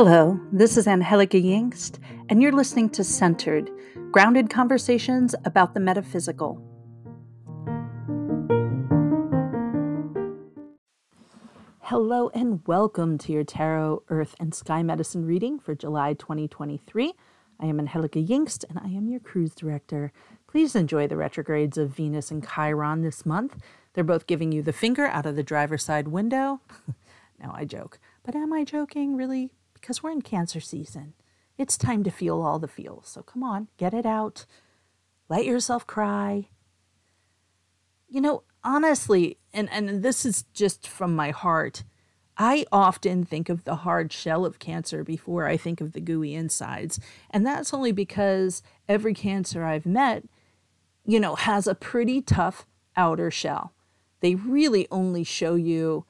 Hello, this is Angelica Yingst, and you're listening to Centered Grounded Conversations about the Metaphysical. Hello, and welcome to your Tarot, Earth, and Sky Medicine reading for July 2023. I am Angelica Yingst, and I am your cruise director. Please enjoy the retrogrades of Venus and Chiron this month. They're both giving you the finger out of the driver's side window. now I joke, but am I joking? Really? Because we're in cancer season. It's time to feel all the feels. So come on, get it out. Let yourself cry. You know, honestly, and, and this is just from my heart, I often think of the hard shell of cancer before I think of the gooey insides. And that's only because every cancer I've met, you know, has a pretty tough outer shell. They really only show you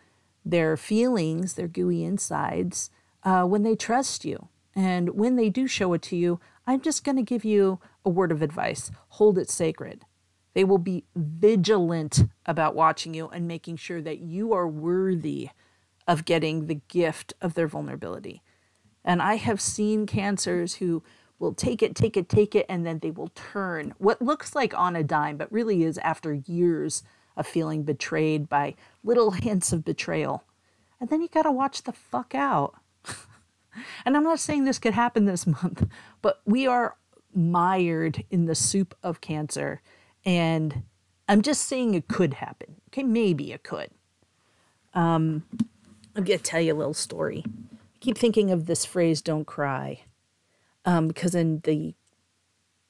their feelings, their gooey insides, uh, when they trust you. And when they do show it to you, I'm just going to give you a word of advice hold it sacred. They will be vigilant about watching you and making sure that you are worthy of getting the gift of their vulnerability. And I have seen cancers who will take it, take it, take it, and then they will turn what looks like on a dime, but really is after years of feeling betrayed by little hints of betrayal. And then you got to watch the fuck out. And I'm not saying this could happen this month, but we are mired in the soup of cancer. And I'm just saying it could happen. Okay, maybe it could. Um, I'm going to tell you a little story. I keep thinking of this phrase, don't cry. Um, because in the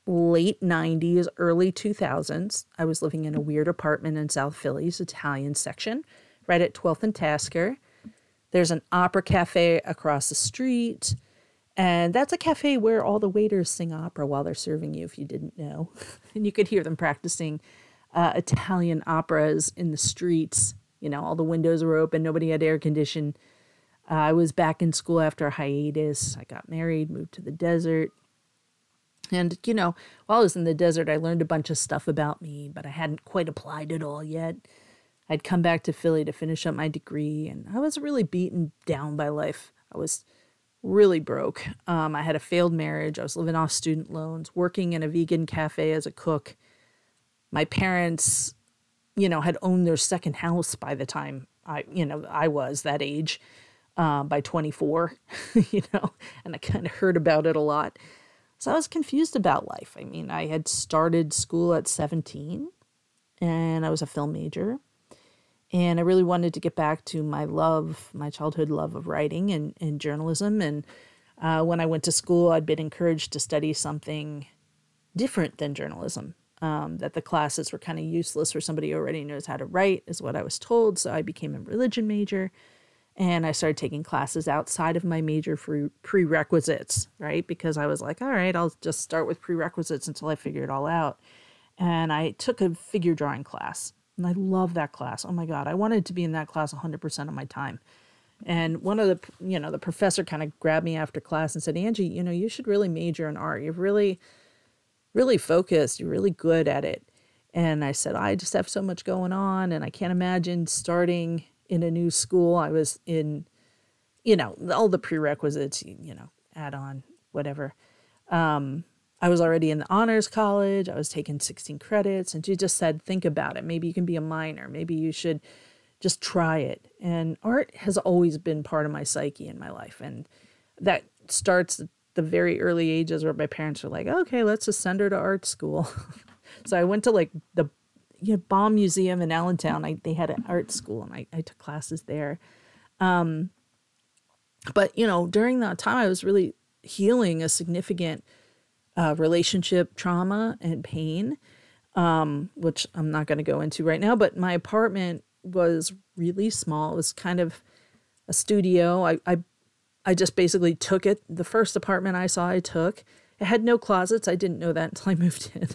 late 90s, early 2000s, I was living in a weird apartment in South Philly's Italian section, right at 12th and Tasker. There's an opera cafe across the street. And that's a cafe where all the waiters sing opera while they're serving you, if you didn't know. and you could hear them practicing uh, Italian operas in the streets. You know, all the windows were open, nobody had air conditioning. Uh, I was back in school after a hiatus. I got married, moved to the desert. And, you know, while I was in the desert, I learned a bunch of stuff about me, but I hadn't quite applied it all yet. I'd come back to Philly to finish up my degree, and I was really beaten down by life. I was really broke. Um, I had a failed marriage. I was living off student loans, working in a vegan cafe as a cook. My parents, you know, had owned their second house by the time I, you know, I was that age, uh, by 24, you know, and I kind of heard about it a lot. So I was confused about life. I mean, I had started school at 17 and I was a film major. And I really wanted to get back to my love, my childhood love of writing and, and journalism. And uh, when I went to school, I'd been encouraged to study something different than journalism. Um, that the classes were kind of useless for somebody who already knows how to write, is what I was told. So I became a religion major and I started taking classes outside of my major for prerequisites, right? Because I was like, all right, I'll just start with prerequisites until I figure it all out. And I took a figure drawing class and I love that class. Oh my God. I wanted to be in that class 100% of my time. And one of the, you know, the professor kind of grabbed me after class and said, Angie, you know, you should really major in art. You're really, really focused. You're really good at it. And I said, I just have so much going on and I can't imagine starting in a new school. I was in, you know, all the prerequisites, you know, add on, whatever. Um, I was already in the honors college. I was taking 16 credits. And she just said, think about it. Maybe you can be a minor. Maybe you should just try it. And art has always been part of my psyche in my life. And that starts at the very early ages where my parents were like, okay, let's just send her to art school. so I went to like the you know, Baum Museum in Allentown. I, they had an art school and I, I took classes there. Um, but, you know, during that time, I was really healing a significant – uh, relationship trauma and pain, um, which I'm not going to go into right now. But my apartment was really small. It was kind of a studio. I, I, I just basically took it. The first apartment I saw, I took. It had no closets. I didn't know that until I moved in.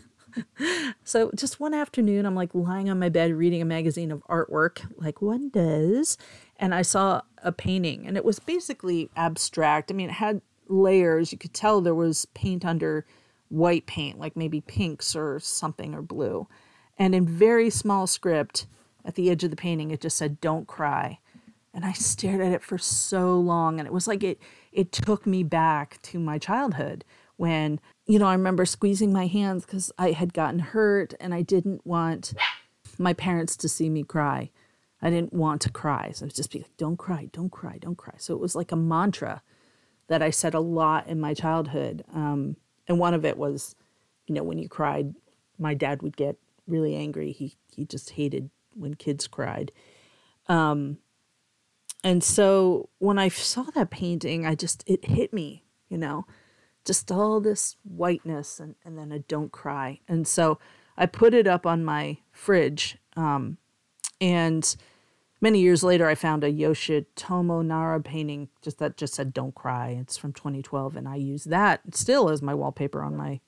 so just one afternoon, I'm like lying on my bed reading a magazine of artwork, like one does, and I saw a painting, and it was basically abstract. I mean, it had layers, you could tell there was paint under white paint, like maybe pinks or something or blue. And in very small script at the edge of the painting, it just said, Don't cry. And I stared at it for so long. And it was like it it took me back to my childhood when, you know, I remember squeezing my hands because I had gotten hurt and I didn't want my parents to see me cry. I didn't want to cry. So I was just be like, don't cry, don't cry, don't cry. So it was like a mantra that I said a lot in my childhood. Um, and one of it was, you know, when you cried, my dad would get really angry. He he just hated when kids cried. Um, and so when I saw that painting, I just it hit me, you know, just all this whiteness and, and then a don't cry. And so I put it up on my fridge. Um, and many years later, I found a Yoshitomo Nara painting just that just said "Don't cry." It's from 2012, and I use that still as my wallpaper on my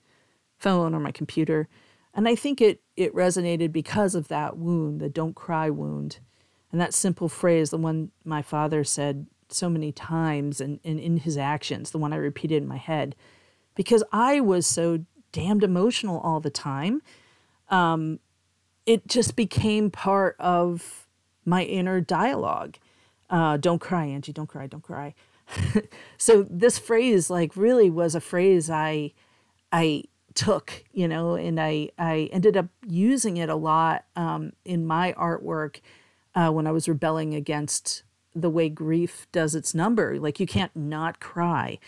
phone or my computer. And I think it it resonated because of that wound, the "Don't cry" wound, and that simple phrase, the one my father said so many times, and, and in his actions, the one I repeated in my head, because I was so damned emotional all the time um, it just became part of my inner dialogue. Uh, don't cry, Angie. Don't cry. Don't cry. so this phrase, like, really was a phrase I, I took, you know, and I I ended up using it a lot um, in my artwork uh, when I was rebelling against the way grief does its number. Like you can't not cry.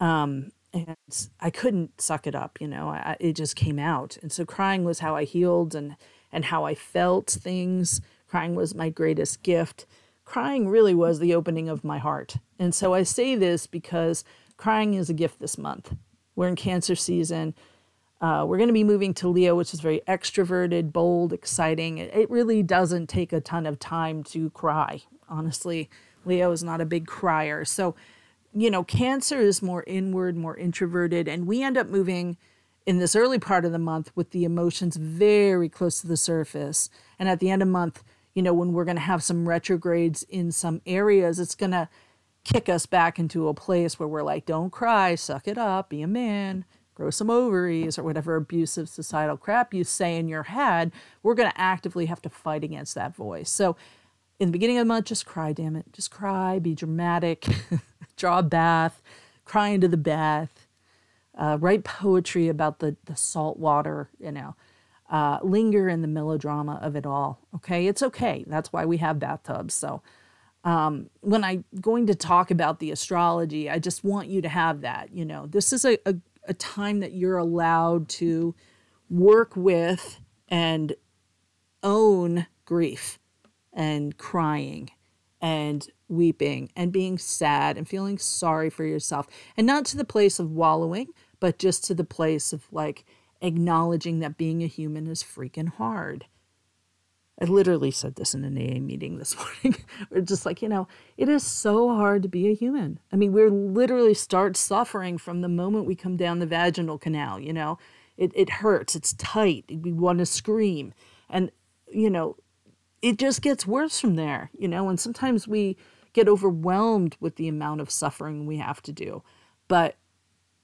Um, and I couldn't suck it up, you know. I, it just came out, and so crying was how I healed and and how I felt things. Crying was my greatest gift. Crying really was the opening of my heart, and so I say this because crying is a gift this month. We're in Cancer season. Uh, we're going to be moving to Leo, which is very extroverted, bold, exciting. It, really doesn't take a ton of time to cry. Honestly, Leo is not a big crier, so you know, Cancer is more inward, more introverted, and we end up moving in this early part of the month with the emotions very close to the surface. And at the end of the month, you know, when we're going to have some retrogrades in some areas, it's going to kick us back into a place where we're like, don't cry, suck it up, be a man, grow some ovaries, or whatever abusive societal crap you say in your head. We're going to actively have to fight against that voice. So, in the beginning of the month, just cry, damn it. Just cry, be dramatic, draw a bath, cry into the bath, uh, write poetry about the, the salt water, you know, uh, linger in the melodrama of it all. Okay, it's okay. That's why we have bathtubs. So, um, when I'm going to talk about the astrology, I just want you to have that. You know, this is a, a, a time that you're allowed to work with and own grief and crying and weeping and being sad and feeling sorry for yourself. And not to the place of wallowing, but just to the place of like acknowledging that being a human is freaking hard. I literally said this in an AA meeting this morning. we're just like, you know, it is so hard to be a human. I mean, we're literally start suffering from the moment we come down the vaginal canal, you know. It it hurts, it's tight, we want to scream. And you know, it just gets worse from there, you know, and sometimes we get overwhelmed with the amount of suffering we have to do. But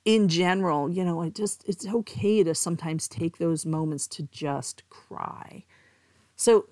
in general, you know, it just it's okay to sometimes take those moments to just cry. So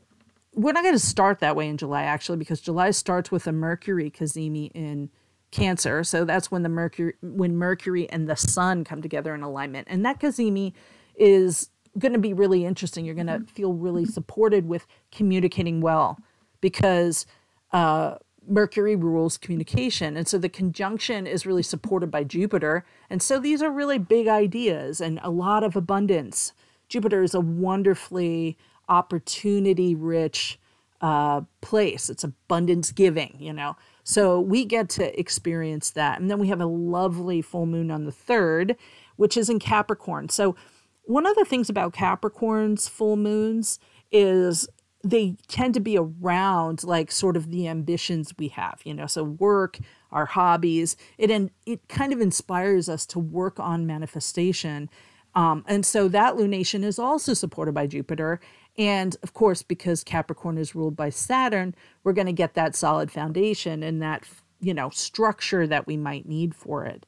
we're not going to start that way in July actually because July starts with a Mercury cazimi in Cancer. So that's when the Mercury when Mercury and the Sun come together in alignment. And that cazimi is going to be really interesting. You're going to feel really supported with communicating well because uh, Mercury rules communication. And so the conjunction is really supported by Jupiter. And so these are really big ideas and a lot of abundance. Jupiter is a wonderfully opportunity rich uh, place, it's abundance giving, you know. So we get to experience that. And then we have a lovely full moon on the 3rd, which is in Capricorn. So one of the things about Capricorn's full moons is they tend to be around like sort of the ambitions we have, you know, so work, our hobbies. It and it kind of inspires us to work on manifestation. Um, and so that lunation is also supported by Jupiter. And of course, because Capricorn is ruled by Saturn, we're going to get that solid foundation and that, you know, structure that we might need for it.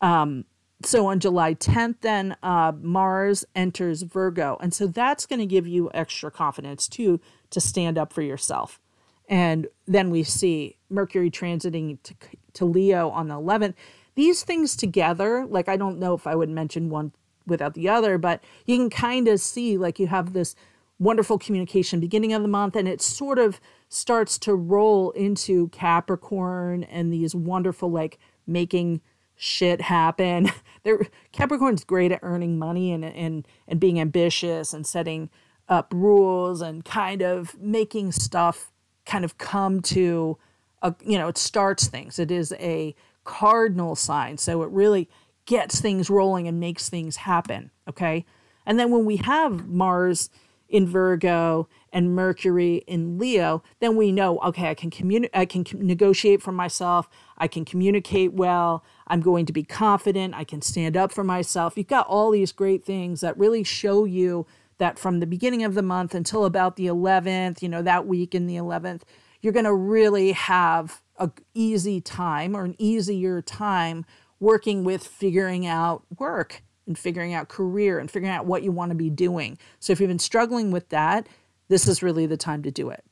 Um, so on July 10th, then uh, Mars enters Virgo. And so that's going to give you extra confidence too to stand up for yourself And then we see Mercury transiting to, to Leo on the 11th. These things together, like I don't know if I would mention one without the other, but you can kind of see like you have this wonderful communication beginning of the month and it sort of starts to roll into Capricorn and these wonderful like making shit happen. They're, Capricorn's great at earning money and and and being ambitious and setting up rules and kind of making stuff kind of come to a you know it starts things. It is a cardinal sign, so it really gets things rolling and makes things happen. Okay, and then when we have Mars in Virgo and Mercury in Leo, then we know, okay, I can communicate, I can negotiate for myself, I can communicate well, I'm going to be confident, I can stand up for myself. You've got all these great things that really show you that from the beginning of the month until about the 11th, you know, that week in the 11th, you're going to really have a easy time or an easier time working with figuring out work and figuring out career and figuring out what you want to be doing. So if you've been struggling with that, this is really the time to do it.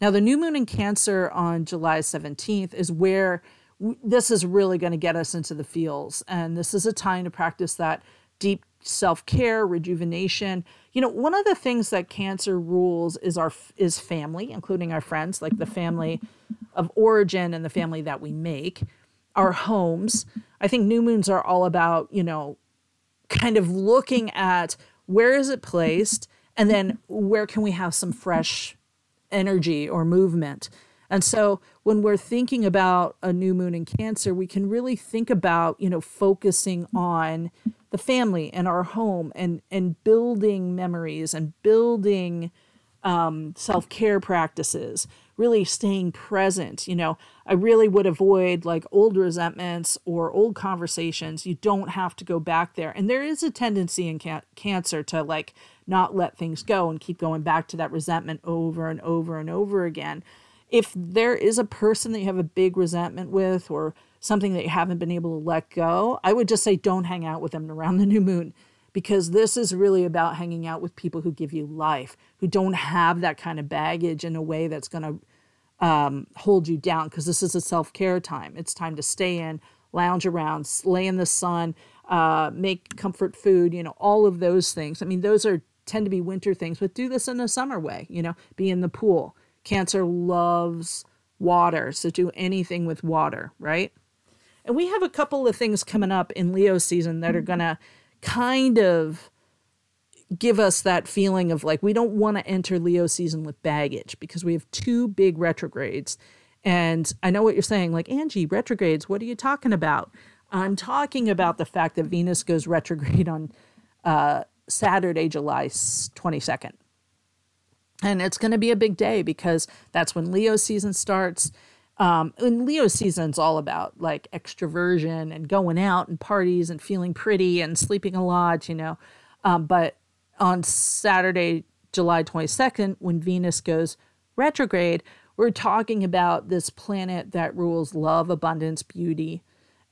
Now, the new moon in Cancer on July 17th is where this is really going to get us into the feels. And this is a time to practice that deep self care, rejuvenation. You know, one of the things that Cancer rules is our is family, including our friends, like the family of origin and the family that we make, our homes. I think new moons are all about, you know, kind of looking at where is it placed and then where can we have some fresh energy or movement. And so when we're thinking about a new moon in Cancer, we can really think about, you know, focusing on the family and our home and and building memories and building um, self-care practices really staying present. You know, I really would avoid like old resentments or old conversations. You don't have to go back there. And there is a tendency in can- cancer to like not let things go and keep going back to that resentment over and over and over again. If there is a person that you have a big resentment with or something that you haven't been able to let go, I would just say don't hang out with them around the new moon because this is really about hanging out with people who give you life, who don't have that kind of baggage in a way that's going to um, hold you down. Because this is a self care time. It's time to stay in, lounge around, lay in the sun, uh, make comfort food, you know, all of those things. I mean, those are tend to be winter things, but do this in a summer way, you know, be in the pool. Cancer loves water, so do anything with water, right? And we have a couple of things coming up in Leo season that are going to kind of give us that feeling of like we don't want to enter Leo season with baggage because we have two big retrogrades. And I know what you're saying, like, Angie, retrogrades, what are you talking about? I'm talking about the fact that Venus goes retrograde on uh, Saturday, July 22nd. And it's going to be a big day because that's when Leo season starts. Um, and Leo season's all about like extroversion and going out and parties and feeling pretty and sleeping a lot, you know. Um, but on Saturday, July 22nd, when Venus goes retrograde, we're talking about this planet that rules love, abundance, beauty.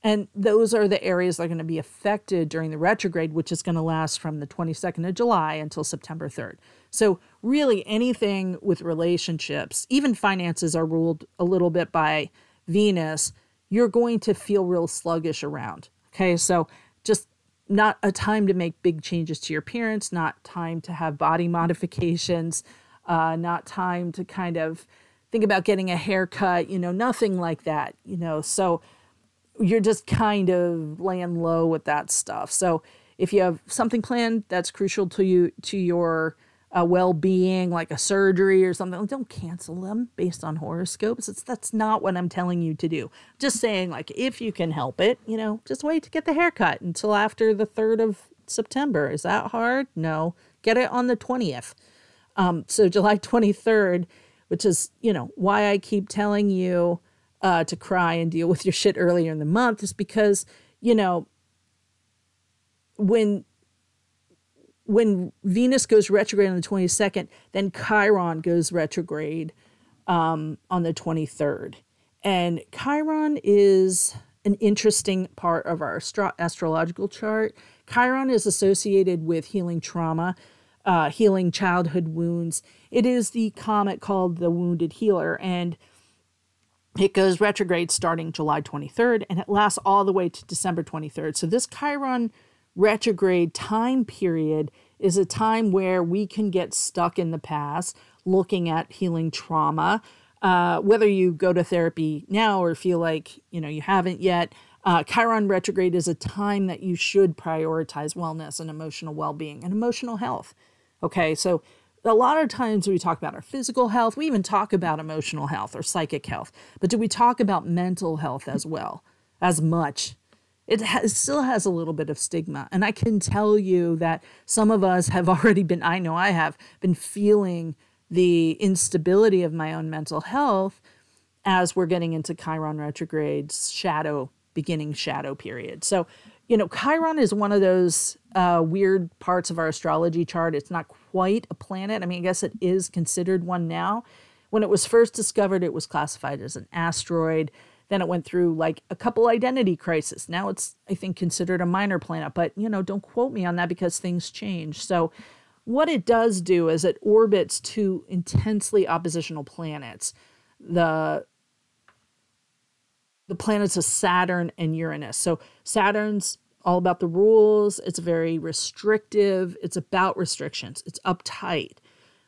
And those are the areas that are going to be affected during the retrograde, which is going to last from the 22nd of July until September 3rd. So, really, anything with relationships, even finances are ruled a little bit by Venus, you're going to feel real sluggish around. Okay. So, just not a time to make big changes to your appearance, not time to have body modifications, uh, not time to kind of think about getting a haircut, you know, nothing like that, you know. So, you're just kind of laying low with that stuff. So, if you have something planned that's crucial to you to your a well-being like a surgery or something. Don't cancel them based on horoscopes. It's that's not what i'm telling you to do. Just saying like if you can help it you know just wait to get the haircut until after the 3rd of september. Is that hard? No. Get it on the 20th um, so july 23rd which is you know why i keep telling you uh, to cry and deal with your shit earlier in the month is because you know when when Venus goes retrograde on the 22nd, then Chiron goes retrograde um, on the 23rd. And Chiron is an interesting part of our astro- astrological chart. Chiron is associated with healing trauma. uh, healing childhood wounds. It is the comet called the Wounded Healer, and it goes retrograde starting July 23rd, and it lasts all the way to December 23rd. So this Chiron retrograde time period is a time where we can get stuck in the past, looking at healing trauma. Uh, whether you go to therapy now or feel like you know you haven't yet, uh, Chiron retrograde is a time that you should prioritize wellness and emotional well-being and emotional health. Okay, so a lot of times we talk about our physical health, we even talk about emotional health or psychic health, but do we talk about mental health as well, as much? It has, still has a little bit of stigma. And I can tell you that some of us have already been, I know I have, been feeling the instability of my own mental health as we're getting into Chiron retrograde's shadow, beginning shadow period. So you know, Chiron is one of those uh, weird parts of our astrology chart. It's not quite a planet. I mean, I guess it is considered one now. When it was first discovered, it was classified as an asteroid. Then it went through like a couple identity crises. Now it's, I think, considered a minor planet. But, you know, don't quote me on that because things change. So, what it does do is it orbits two intensely oppositional planets. The the planets of Saturn and Uranus. So Saturn's all about the rules, it's very restrictive, it's about restrictions, it's uptight.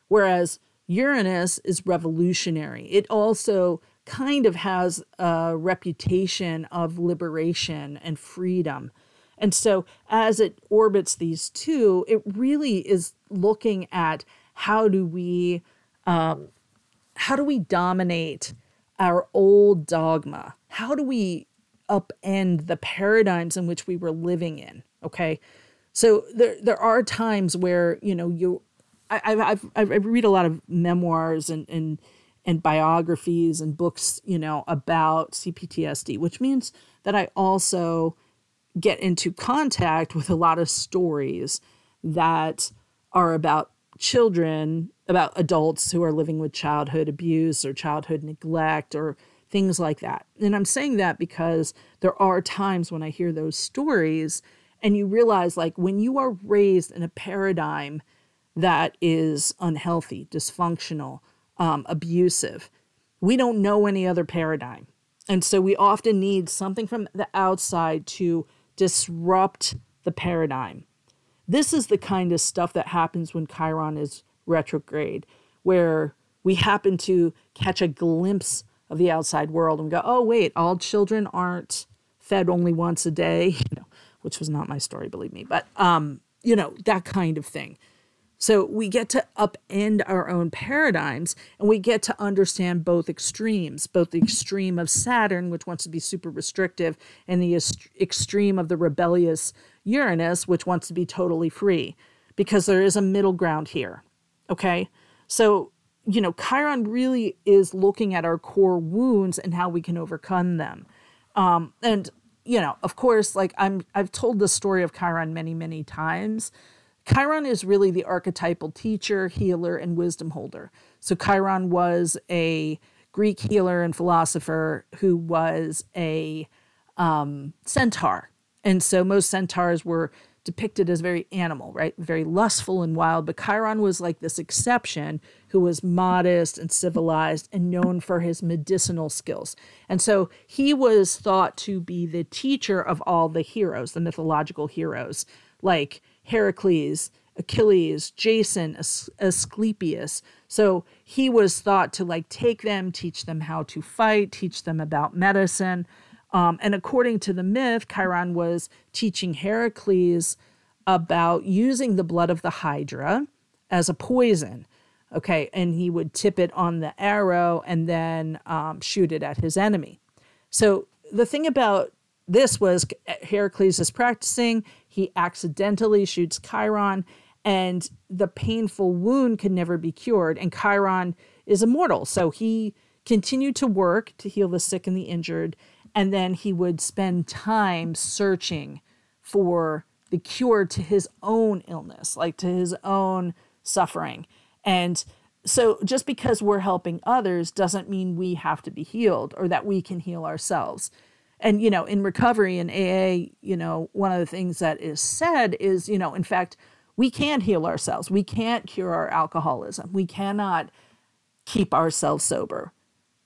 Whereas Uranus is revolutionary. It also kind of has a reputation of liberation and freedom. And so, as it orbits these two, it really is looking at how do we um, how do we dominate our old dogma how do we upend the paradigms in which we were living in? Okay. So there, there are times where, you know, you, I, I've, i've read a lot of memoirs and, and, and biographies and books, you know, about CPTSD, which means that I also get into contact with a lot of stories that are about children, about adults who are living with childhood abuse or childhood neglect or things like that. And I'm saying that because there are times when I hear those stories and you realize, like, when you are raised in a paradigm that is unhealthy, dysfunctional, um, abusive, we don't know any other paradigm. And so we often need something from the outside to disrupt the paradigm. This is the kind of stuff that happens when Chiron is retrograde, where we happen to catch a glimpse of the outside world and go, oh, wait, all children aren't fed only once a day, you know, which was not my story, believe me, but, um, you know, that kind of thing. So we get to upend our own paradigms and we get to understand both extremes, both the extreme of Saturn, which wants to be super restrictive, and the extreme of the rebellious Uranus, which wants to be totally free, because there is a middle ground here. Okay. So you know, Chiron really is looking at our core wounds and how we can overcome them. Um, and you know, of course, like I'm, I've told the story of Chiron many, many times. Chiron is really the archetypal teacher, healer, and wisdom holder. So Chiron was a Greek healer and philosopher who was a um, centaur, and so most centaurs were depicted as very animal, right? Very lustful and wild. But Chiron was like this exception who was modest and civilized and known for his medicinal skills. And so he was thought to be the teacher of all the heroes, the mythological heroes, like Heracles, Achilles, Jason, As- Asclepius. So he was thought to like take them, teach them how to fight, teach them about medicine. Um, and according to the myth, Chiron was teaching Heracles about using the blood of the Hydra as a poison. Okay, and he would tip it on the arrow and then um, shoot it at his enemy. So the thing about this was uh, Heracles is practicing, he accidentally shoots Chiron, and the painful wound can never be cured. And Chiron is immortal. So he continued to work to heal the sick and the injured and then he would spend time searching for the cure to his own illness, like to his own suffering. And so just because we're helping others doesn't mean we have to be healed or that we can heal ourselves. And, you know, in recovery in AA, you know, one of the things that is said is, you know, in fact, we can't heal ourselves. We can't cure our alcoholism. We cannot keep ourselves sober.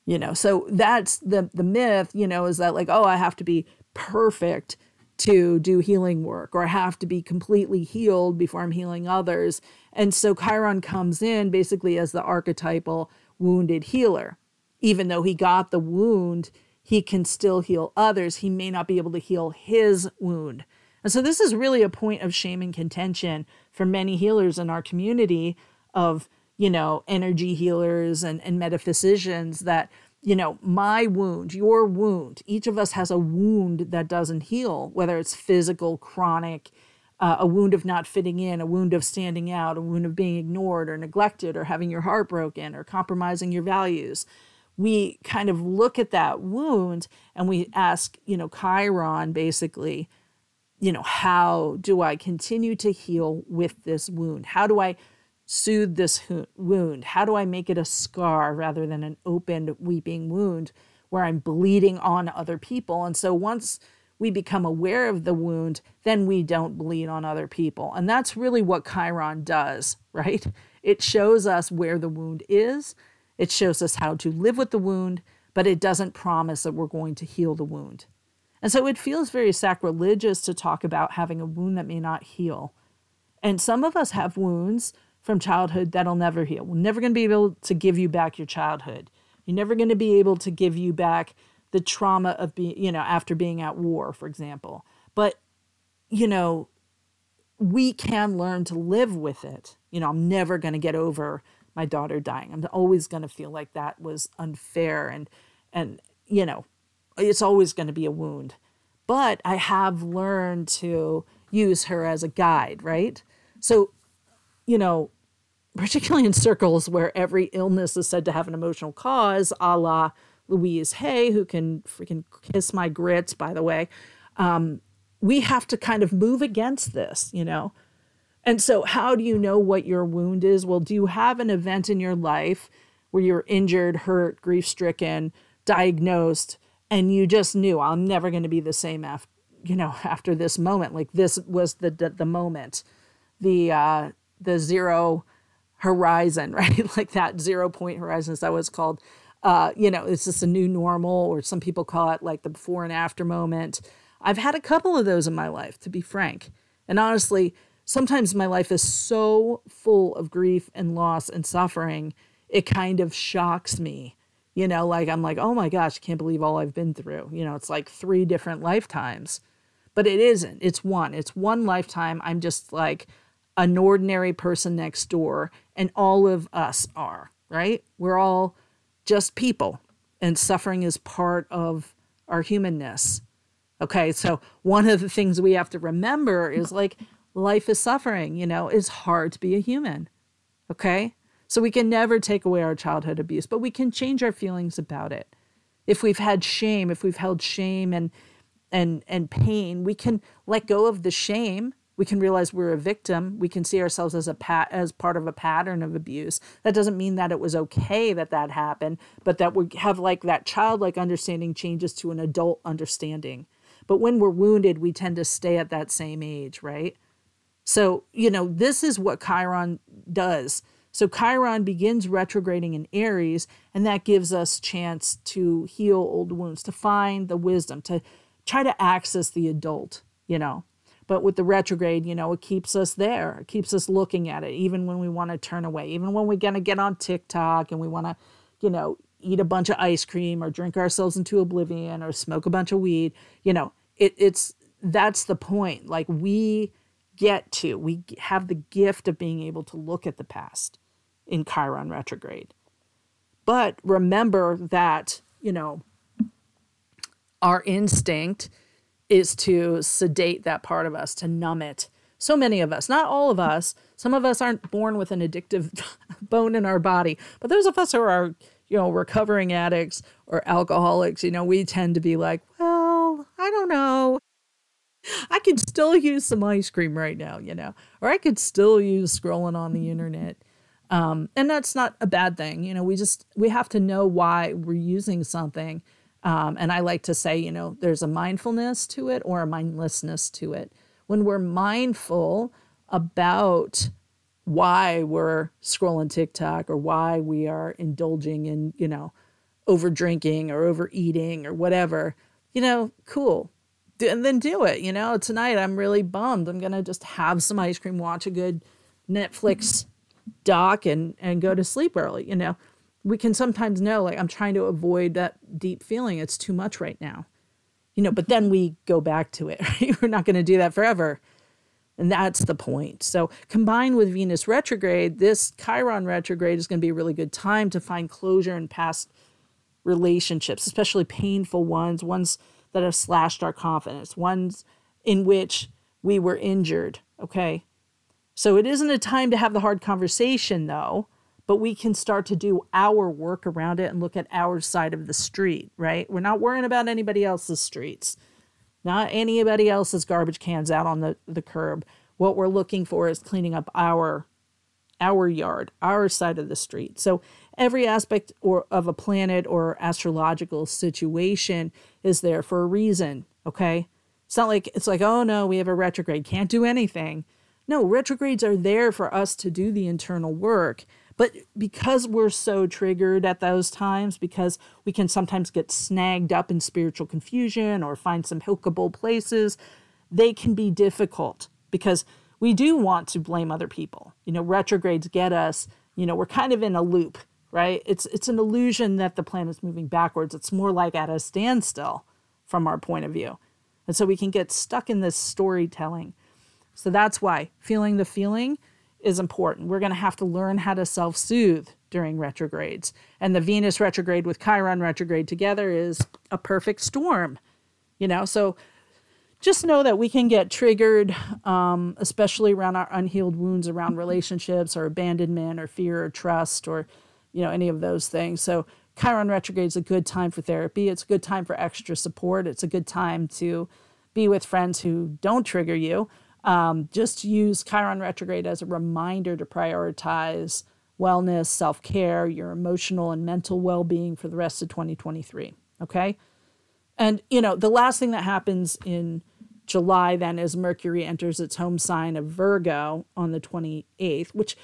You know, so that's the the myth, you know, is that like, oh, I have to be perfect to do healing work or I have to be completely healed before I'm healing others. And so Chiron comes in basically as the archetypal wounded healer. Even though he got the wound, he can still heal others. He may not be able to heal his wound. And so this is really a point of shame and contention for many healers in our community of, you know, energy healers and, and metaphysicians that you know, my wound, your wound, each of us has a wound that doesn't heal, whether it's physical, chronic, uh, a wound of not fitting in, a wound of standing out, a wound of being ignored or neglected or having your heart broken or compromising your values. We kind of look at that wound and we ask, you know, Chiron basically, you know, how do I continue to heal with this wound? How do I soothe this wound? How do I make it a scar rather than an open, weeping wound where I'm bleeding on other people? And so once we become aware of the wound, then we don't bleed on other people. And that's really what Chiron does, right? It shows us where the wound is, it shows us how to live with the wound, but it doesn't promise that we're going to heal the wound. And so it feels very sacrilegious to talk about having a wound that may not heal. And some of us have wounds from childhood that'll never heal. We're never going to be able to give you back your childhood. You're never going to be able to give you back the trauma of being, you know, after being at war, for example. But, you know, we can learn to live with it. You know, I'm never going to get over my daughter dying. I'm always going to feel like that was unfair and and you know, it's always going to be a wound. But I have learned to use her as a guide, right? So you know, particularly in circles where every illness is said to have an emotional cause, a la Louise Hay, who can freaking kiss my grits, by the way, um, we have to kind of move against this, you know? And so, how do you know what your wound is? Well, do you have an event in your life where you're injured, hurt, grief stricken, diagnosed, and you just knew I'm never going to be the same after, you know, after this moment? Like this was the the, the moment, the uh, the zero horizon, right? like that zero point horizon is that it's called? Uh, you know, it's just a new normal, or some people call it like the before and after moment. I've had a couple of those in my life, to be frank. And honestly, sometimes my life is so full of grief and loss and suffering, it kind of shocks me. You know, like I'm like, oh my gosh, I can't believe all I've been through. You know, it's like three different lifetimes. But it isn't. It's one. It's one lifetime. I'm just like, an ordinary person next door, and all of us are, right? We're all just people, and suffering is part of our humanness. Okay, so one of the things we have to remember is like life is suffering, you know, it's hard to be a human. Okay, so we can never take away our childhood abuse, but we can change our feelings about it. If we've had shame, if we've held shame and and and pain, we can let go of the shame we can realize we're a victim. We can see ourselves as a pat as part of a pattern of abuse. That doesn't mean that it was okay that that happened, but that we have like that childlike understanding changes to an adult understanding. But when we're wounded, we tend to stay at that same age, right? So, you know, this is what Chiron does. So Chiron begins retrograding in Aries, and that gives us chance to heal old wounds, to find the wisdom, to try to access the adult, you know. But with the retrograde, you know, it keeps us there. It keeps us looking at it, even when we want to turn away, even when we're going to get on TikTok and we want to, you know, eat a bunch of ice cream or drink ourselves into oblivion or smoke a bunch of weed. You know, it, it's that's the point. Like we get to, we have the gift of being able to look at the past in Chiron retrograde. But remember that, you know, our instinct is to sedate that part of us, to numb it. So many of us, not all of us, some of us aren't born with an addictive bone in our body, but those of us who are, you know, recovering addicts or alcoholics, you know, we tend to be like, well, I don't know. I could still use some ice cream right now, you know, or I could still use scrolling on the internet. Um, and that's not a bad thing. You know, we just, we have to know why we're using something um, and I like to say, you know, there's a mindfulness to it or a mindlessness to it. When we're mindful about why we're scrolling TikTok or why we are indulging in, you know, over drinking or overeating or whatever, you know, cool. And then do it. You know, tonight I'm really bummed. I'm to just have some ice cream, watch a good Netflix doc and and go to sleep early, you know. We can sometimes know like I'm trying to avoid that deep feeling. It's too much right now. You know, but then we go back to it. Right? We're not to do that forever. And that's the point. So, combined with Venus retrograde, this Chiron retrograde is going to be a really good time to find closure in past relationships, especially painful ones, ones that have slashed our confidence, ones in which we were injured. Okay. So, it isn't a time to have the hard conversation, though, but we can start to do our work around it and look at our side of the street, right? We're not worrying about anybody else's streets not anybody else's garbage cans out on the, the curb. What we're looking for is cleaning up our our yard, our side of the street. So every aspect or of a planet or astrological situation is there for a reason, okay? It's not like it's like, oh no, we have a retrograde, can't do anything. No, retrogrades are there for us to do the internal work. But because we're so triggered at those times, because we can sometimes get snagged up in spiritual confusion or find some hookable places, they can be difficult because we do want to blame other people. You know, retrogrades get us, you know, we're kind of in a loop, right? It's it's an illusion that the planet's moving backwards. It's more like at a standstill from our point of view. And so we can get stuck in this storytelling. So that's why feeling the feeling is important. We're going to have to learn how to self soothe during retrogrades. And the Venus retrograde with Chiron retrograde together is a perfect storm, you know? So just know that we can get triggered, um, especially around our unhealed wounds around relationships or abandonment or fear or trust or, you know, any of those things. So Chiron retrograde is a good time for therapy. It's a good time for extra support. It's a good time to be with friends who don't trigger you um, just use Chiron retrograde as a reminder to prioritize wellness, self care, your emotional and mental well being for the rest of 2023. Okay. And, you know, the last thing that happens in July then is Mercury enters its home sign of Virgo on the 28th, which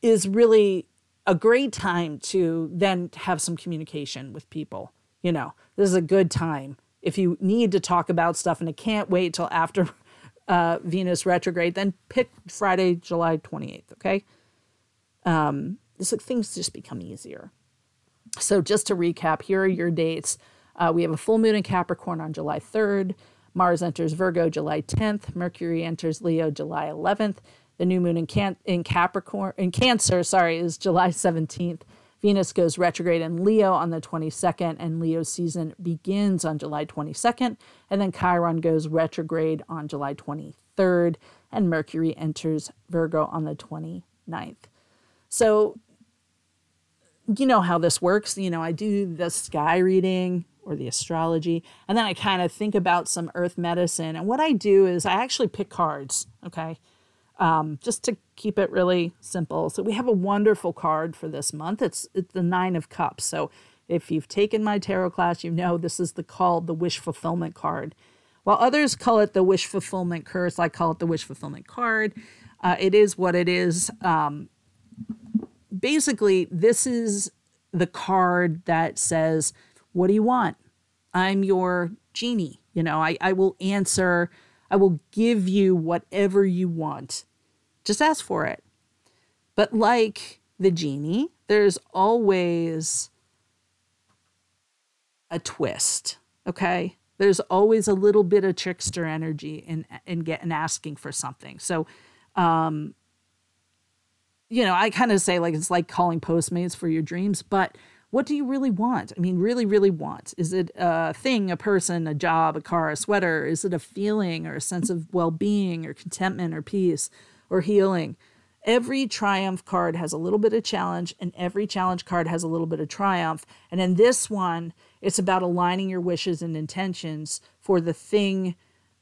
is really a great time to then have some communication with people. You know, this is a good time if you need to talk about stuff and it can't wait till after uh, Venus retrograde, then pick Friday, July 28th, okay? Um, like things just become easier. So, just to recap, here are your dates. Uh, we have a full moon in Capricorn on July 3rd. Mars enters Virgo July 10th. Mercury enters Leo July 11th. The new moon in, Can- in Capricorn in Cancer, sorry, is July 17th. Venus goes retrograde in Leo on the 22nd, and Leo's season begins on July 22nd. And then Chiron goes retrograde on July 23rd, and Mercury enters Virgo on the 29th. So, you know how this works. You know, I do the sky reading or the astrology, and then I kind of think about some earth medicine. And what I do is I actually pick cards, okay? Um, just to keep it really simple. So we have a wonderful card for this month. It's it's the Nine of Cups. So if you've taken my tarot class, you know this is the called the wish fulfillment card. While others call it the wish fulfillment curse, I call it the wish fulfillment card. Uh, it is what it is. Um, basically, this is the card that says, "What do you want? I'm your genie. You know, I I will answer." I will give you whatever you want. Just ask for it. But like the genie, there's always a twist, okay? There's always a little bit of trickster energy in in getting asking for something. So um you know, I kind of say like it's like calling Postmates for your dreams, but what do you really want? I mean, really, really want? Is it a thing, a person, a job, a car, a sweater? Is it a feeling or a sense of well being or contentment or peace? Or healing. Every triumph card has a little bit of challenge, and every challenge card has a little bit of triumph. And in this one, it's about aligning your wishes and intentions for the thing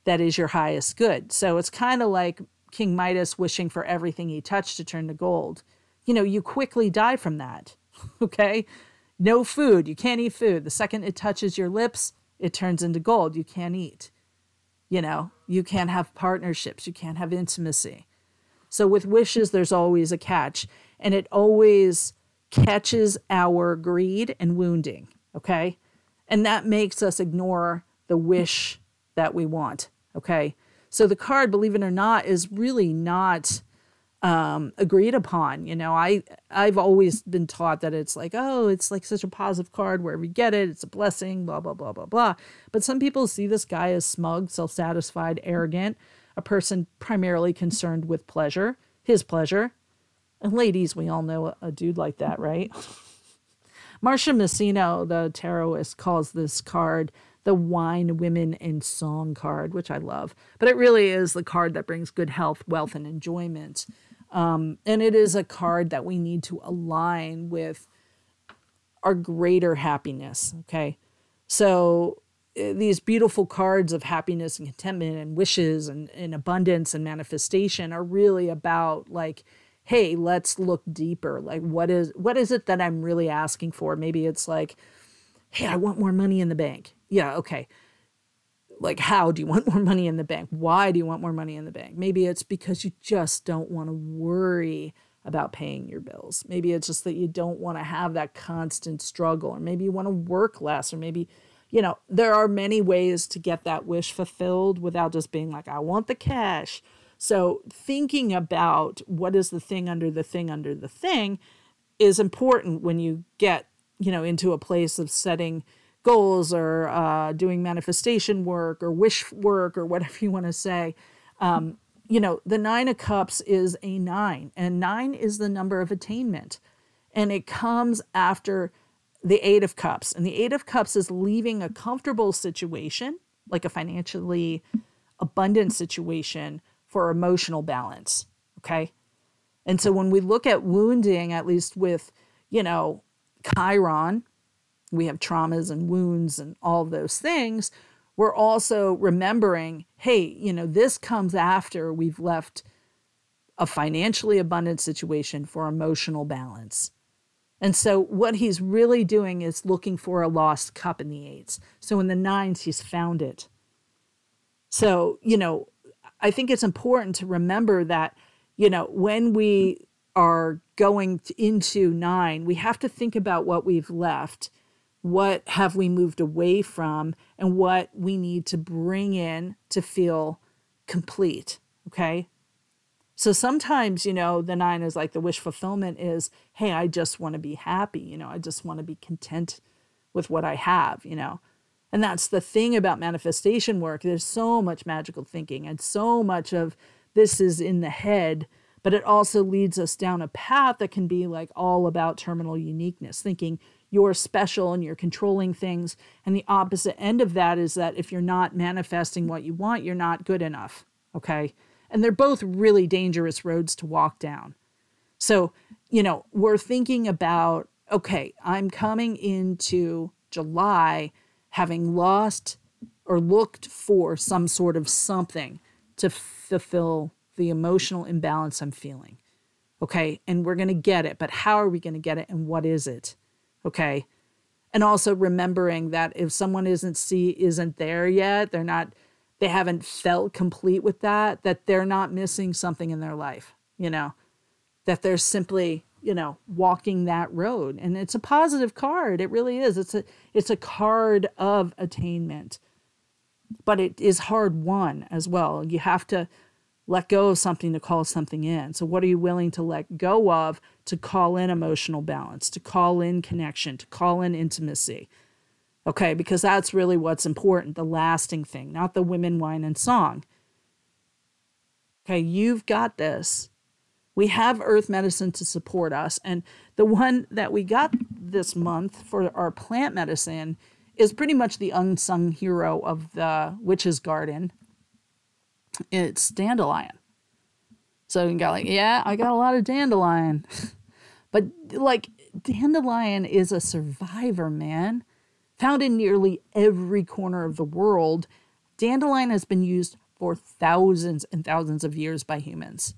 that is your highest good. So it's kind of like King Midas wishing for everything he touched to turn to gold. You know, you quickly die from that. okay? No food. You can't eat food. The second it touches your lips, it turns into gold. You can't eat. You know, you can't have partnerships. You can't have intimacy. So with wishes, there's always a catch, and it always catches our greed and wounding. Okay. And that makes us ignore the wish that we want. Okay. So the card, believe it or not, is really not um, agreed upon. You know, I I've always been taught that it's like, oh, it's like such a positive card wherever you get it, it's a blessing, blah blah blah blah blah. But some people see this guy as smug, self-satisfied, arrogant, a person primarily concerned with pleasure, his pleasure. And ladies, we all know a, dude like that, right? Marcia Masino, the tarotist, calls this card the wine, women, and song card, which I love. But it really is the card that brings good health, wealth, and enjoyment. Um, and it is a card that we need to align with our greater happiness. Okay. So these beautiful cards of happiness and contentment and wishes and, and abundance and manifestation are really about like, hey, let's look deeper. Like what is what is it that I'm really asking for? Maybe it's like, hey, I want more money in the bank. Yeah, okay like how do you want more money in the bank why do you want more money in the bank maybe it's because you just don't want to worry about paying your bills maybe it's just that you don't want to have that constant struggle or maybe you want to work less or maybe you know there are many ways to get that wish fulfilled without just being like i want the cash so thinking about what is the thing under the thing under the thing is important when you get you know into a place of setting goals or uh, doing manifestation work or wish work or whatever you want to say. Um, you know, the Nine of Cups is a nine, and nine is the number of attainment. And it comes after the Eight of Cups. And the Eight of Cups is leaving a comfortable situation, like a financially abundant situation, for emotional balance. Okay. And so when we look at wounding, at least with, you know, Chiron, we have traumas and wounds and all those things, we're also remembering hey, you know, this comes after we've left a financially abundant situation for emotional balance. And so, what he's really doing is looking for a lost cup in the eights. So, in the nines, he's found it. So, you know, I think it's important to remember that, you know, when we are going into nine, we have to think about what we've left what have we moved away from and what we need to bring in to feel complete okay so sometimes you know the nine is like the wish fulfillment is hey i just want to be happy you know i just want to be content with what i have you know and that's the thing about manifestation work there's so much magical thinking and so much of this is in the head but it also leads us down a path that can be like all about terminal uniqueness thinking you're special and you're controlling things. And the opposite end of that is that if you're not manifesting what you want, you're not good enough. Okay. And they're both really dangerous roads to walk down. So, you know, we're thinking about okay, I'm coming into July having lost or looked for some sort of something to fulfill the emotional imbalance I'm feeling. Okay. And we're going to get it, but how are we going to get it and what is it? Okay. And also remembering that if someone isn't see isn't there yet, they're not they haven't felt complete with that, that they're not missing something in their life, you know, that they're simply, you know, walking that road. And it's a positive card. It really is. It's a it's a card of attainment. But it is hard won as well. You have to let go of something to call something in. So, what are you willing to let go of to call in emotional balance, to call in connection, to call in intimacy? Okay, because that's really what's important the lasting thing, not the women, wine, and song. Okay, you've got this. We have earth medicine to support us. And the one that we got this month for our plant medicine is pretty much the unsung hero of the witch's garden it's dandelion. So you got like, yeah, I got a lot of dandelion. but like dandelion is a survivor, man. Found in nearly every corner of the world, dandelion has been used for thousands and thousands of years by humans.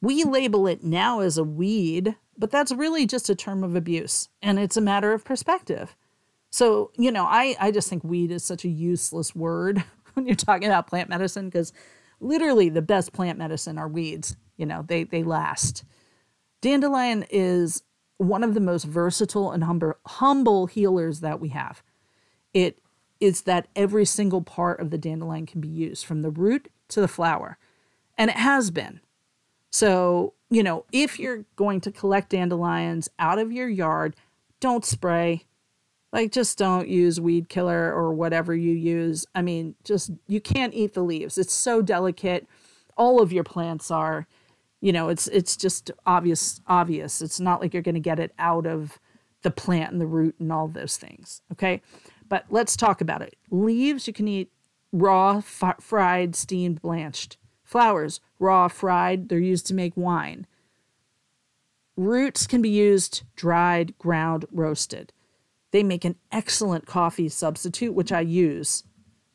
We label it now as a weed, but that's really just a term of abuse, and it's a matter of perspective. So, you know, I, I just think weed is such a useless word when you're talking about plant medicine because literally the best plant medicine are weeds. You know, they they last. Dandelion is one of the most versatile and humble, humble healers that we have. It is that every single part of the dandelion can be used from the root to the flower. And it has been. So, you know, if you're going to collect dandelions out of your yard, don't spray. Like, just don't use weed killer or whatever you use. I mean, just you can't eat the leaves. It's so delicate. All of your plants are, you know, it's it's just obvious. Obvious. It's not like you're going to get it out of the plant and the root and all those things. Okay, but let's talk about it. Leaves you can eat raw, f- fried, steamed, blanched. Flowers raw, fried. They're used to make wine. Roots can be used dried, ground, roasted. They make an excellent coffee substitute, which I use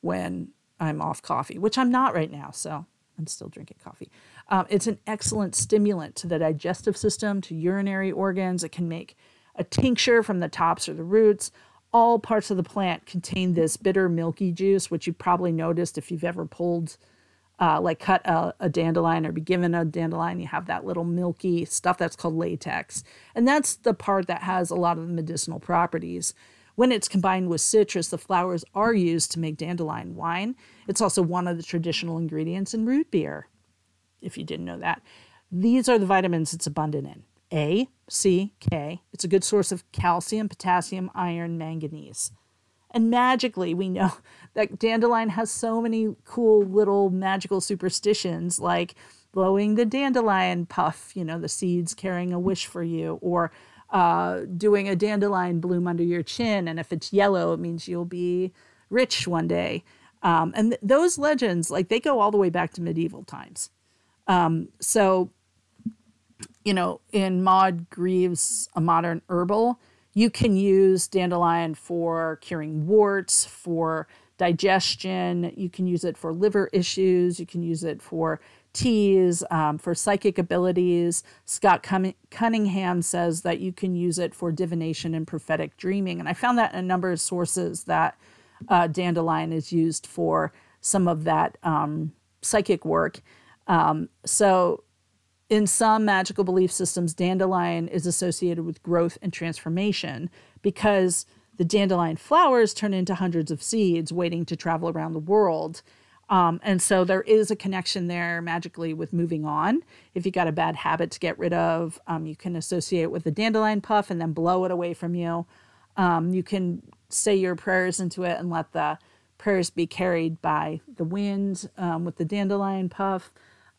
when I'm off coffee, which I'm not right now. So I'm still drinking coffee. Um, it's an excellent stimulant to the digestive system, to urinary organs. It can make a tincture from the tops or the roots. All parts of the plant contain this bitter, milky juice, which you probably noticed if you've ever pulled uh, like cut a, a, dandelion or be given a dandelion, you have that little milky stuff that's called latex. And that's the part that has a lot of the medicinal properties. When it's combined with citrus, the flowers are used to make dandelion wine. It's also one of the traditional ingredients in root beer, if you didn't know that. These are the vitamins it's abundant in A, C, K. It's a good source of calcium, potassium, iron, manganese. And magically, we know that dandelion has so many cool little magical superstitions like blowing the dandelion puff, you know, the seeds carrying a wish for you, or uh, doing a dandelion bloom under your chin. And if it's yellow, it means you'll be rich one day. Um, and th- those legends, like they go all the way back to medieval times. Um, so, you know, in Maud Grieve's A Modern Herbal, you can use dandelion for curing warts, for digestion. You can use it for liver issues. You can use it for teas, um, for psychic abilities. Scott Cunningham says that you can use it for divination and prophetic dreaming. And I found that in a number of sources that uh, dandelion is used for some of that um, psychic work. Um, so in some magical belief systems, dandelion is associated with growth and transformation because the dandelion flowers turn into hundreds of seeds waiting to travel around the world. Um, and so there is a connection there magically with moving on. If you got a bad habit to get rid of, um, you can associate with the dandelion puff and then blow it away from you. Um, you can say your prayers into it and let the prayers be carried by the wind um, with the dandelion puff.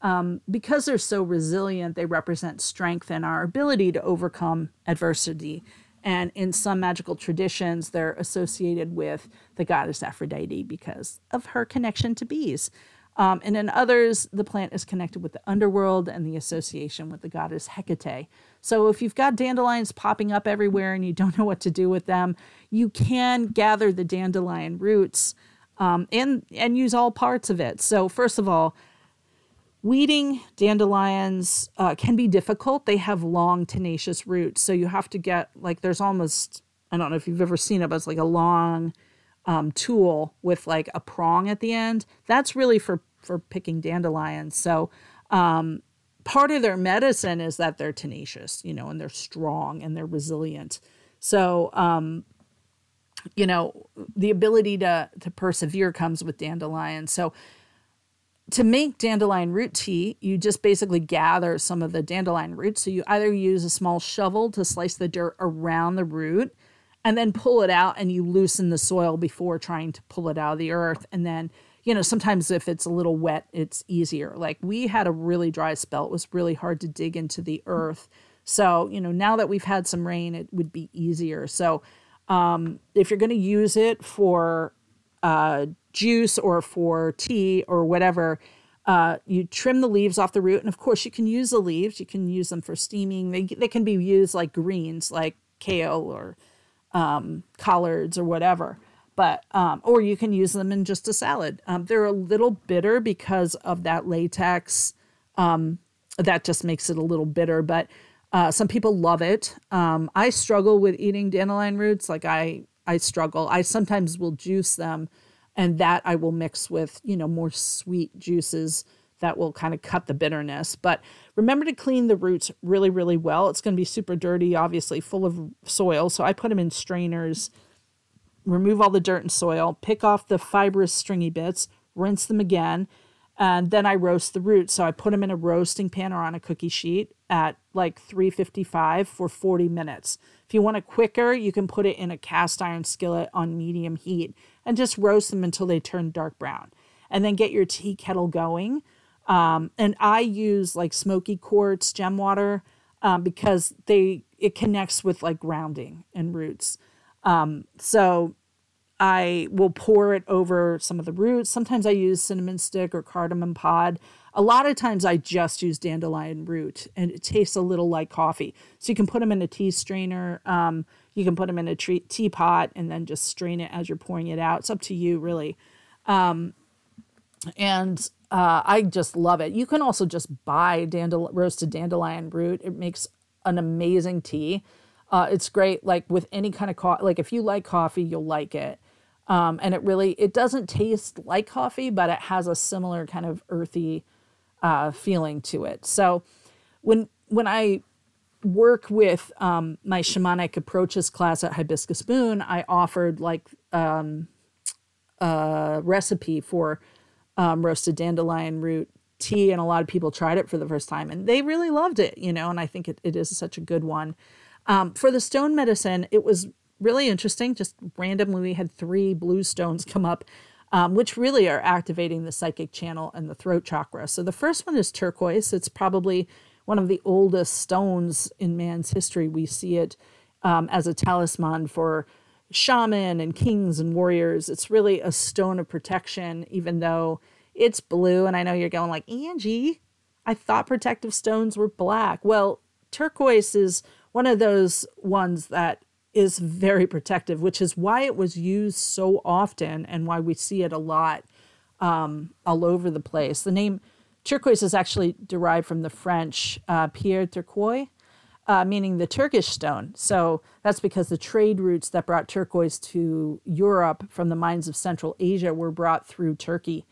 Um, because they're so resilient, they represent strength and our ability to overcome adversity. And in some magical traditions, they're associated with the goddess Aphrodite because of her connection to bees. Um, and in others, the plant is connected with the underworld and the association with the goddess Hecate. So if you've got dandelions popping up everywhere and you don't know what to do with them, you can gather the dandelion roots um, and and use all parts of it. So first of all, Weeding dandelions uh, can be difficult. They have long, tenacious roots. So you have to get, like, there's almost, I don't know if you've ever seen it, but it's like a long um, tool with like a prong at the end. That's really for, for picking dandelions. So um, part of their medicine is that they're tenacious, you know, and they're strong and they're resilient. So, um, you know, the ability to, to persevere comes with dandelions. So, to make dandelion root tea, you just basically gather some of the dandelion roots. So you either use a small shovel to slice the dirt around the root and then pull it out and you loosen the soil before trying to pull it out of the earth. And then, you know, sometimes if it's a little wet, it's easier. Like we had a really dry spell, it was really hard to dig into the earth. So, you know, now that we've had some rain, it would be easier. So, um, if you're going to use it for uh, juice or for tea or whatever, uh, you trim the leaves off the root. And of course, you can use the leaves. You can use them for steaming. They, they can be used like greens, like kale or um, collards or whatever. But um, or you can use them in just a salad. Um, they're a little bitter because of that latex. Um, that just makes it a little bitter. But uh, some people love it. Um, I struggle with eating dandelion roots. Like I I struggle. I sometimes will juice them and that I will mix with, you know, more sweet juices that will kind of cut the bitterness. But remember to clean the roots really, really well. It's going to be super dirty, obviously, full of soil. So I put them in strainers, remove all the dirt and soil, pick off the fibrous, stringy bits, rinse them again, and then I roast the roots. So I put them in a roasting pan or on a cookie sheet at like 355 for 40 minutes. If you want it quicker, you can put it in a cast iron skillet on medium heat and just roast them until they turn dark brown. And then get your tea kettle going. Um, and I use like smoky quartz gem water um, because they it connects with like grounding and roots. Um, so I will pour it over some of the roots. Sometimes I use cinnamon stick or cardamom pod. A lot of times I just use dandelion root and it tastes a little like coffee. So you can put them in a tea strainer. Um, you can put them in a tree, teapot and then just strain it as you're pouring it out. It's up to you, really. Um, and uh, I just love it. You can also just buy dandel- roasted dandelion root. It makes an amazing tea. Uh, it's great, like with any kind of coffee. Like if you like coffee, you'll like it. Um, and it really it doesn't taste like coffee, but it has a similar kind of earthy uh, feeling to it. So when when I work with um, my shamanic approaches class at Hibiscus Moon, I offered like um, a recipe for um, roasted dandelion root tea, and a lot of people tried it for the first time, and they really loved it. You know, and I think it, it is such a good one. Um, for the stone medicine, it was really interesting. Just randomly, we had three blue stones come up, um, which really are activating the psychic channel and the throat chakra. So the first one is turquoise. It's probably one of the oldest stones in man's history. We see it um, as a talisman for shaman and kings and warriors. It's really a stone of protection, even though it's blue. And I know you're going like, Angie, I thought protective stones were black. Well, turquoise is one of those ones that is very protective, which is why it was used so often and why we see it a lot um, all over the place. The name turquoise is actually derived from the French uh, pierre turquoise, uh, meaning the Turkish stone. So that's because the trade routes that brought turquoise to Europe from the mines of Central Asia were brought through Turkey.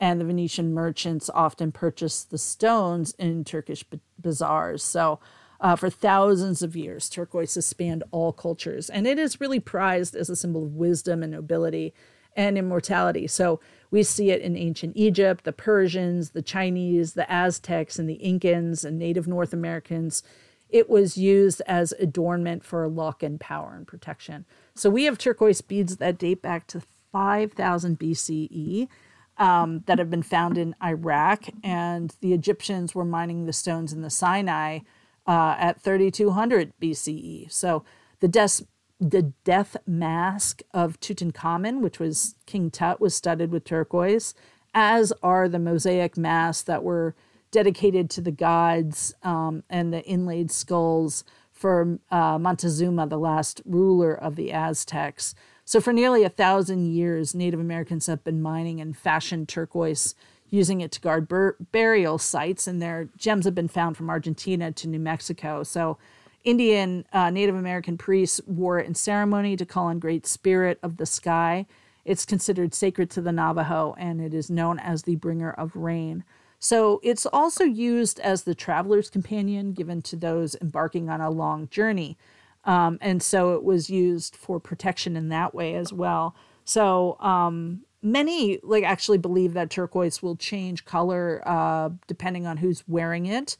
And the Venetian merchants often purchased the stones in Turkish b- bazaars. So uh, for thousands of years. Turquoise has spanned all cultures, and it is really prized as a symbol of wisdom and nobility and immortality. So we see it in ancient Egypt, the Persians, the Chinese, the Aztecs, and the Incans and Native North Americans. It was used as adornment for luck and power and protection. So we have turquoise beads that date back to 5000 BCE. Um, that have been found in Iraq, and the Egyptians were mining the stones in the Sinai uh, at 3200 BCE. So the death, the death mask of Tutankhamun, which was King Tut, was studded with turquoise, as are the mosaic masks that were dedicated to the gods um, and the inlaid skulls for uh, Montezuma, the last ruler of the Aztecs. So, for nearly a thousand years, Native Americans have been mining and fashioned turquoise using it to guard bur- burial sites, and their gems have been found from Argentina to New Mexico. So, Indian uh, Native American priests wore it in ceremony to call on Great Spirit of the sky. It's considered sacred to the Navajo, and it is known as the bringer of rain. So, it's also used as the traveler's companion given to those embarking on a long journey. Um, and so, it was used for protection in that way as well. So, um, many like actually believe that turquoise will change color uh, depending on who's wearing it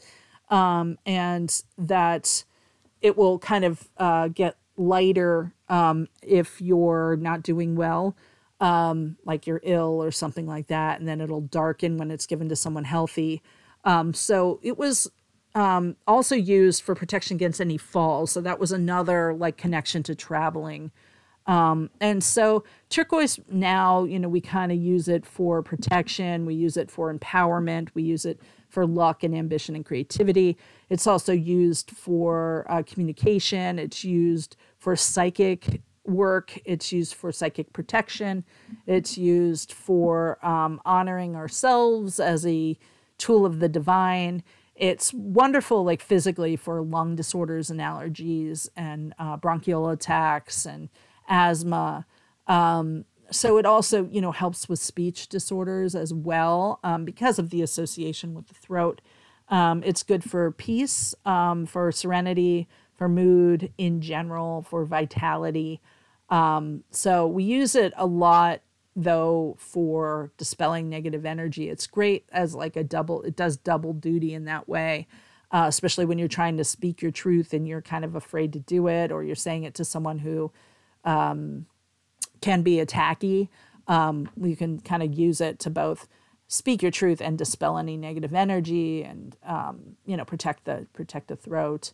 um, and that it will kind of uh, get lighter um, if you're not doing well um, like you're ill or something like that and then it'll darken when it's given to someone healthy. Um, so it was um, also used for protection against any falls. So that was another like connection to traveling. Um, and so turquoise now, you know, we kind of use it for protection, we use it for empowerment, we use it for luck and ambition and creativity. It's also used for uh, communication, it's used for psychic work, it's used for psychic protection, it's used for um, honoring ourselves as a tool of the divine. It's wonderful, like physically, for lung disorders and allergies and uh, bronchial attacks and asthma. Um, so it also, you know, helps with speech disorders as well um, because of the association with the throat. Um, it's good for peace, um, for serenity, for mood in general, for vitality. Um, so we use it a lot though for dispelling negative energy. It's great as like a double, it does double duty in that way. Uh, especially when you're trying to speak your truth and you're kind of afraid to do it, or you're saying it to someone who um, can be attacky. Um, you can kind of use it to both speak your truth and dispel any negative energy and um, you know protect the protect the throat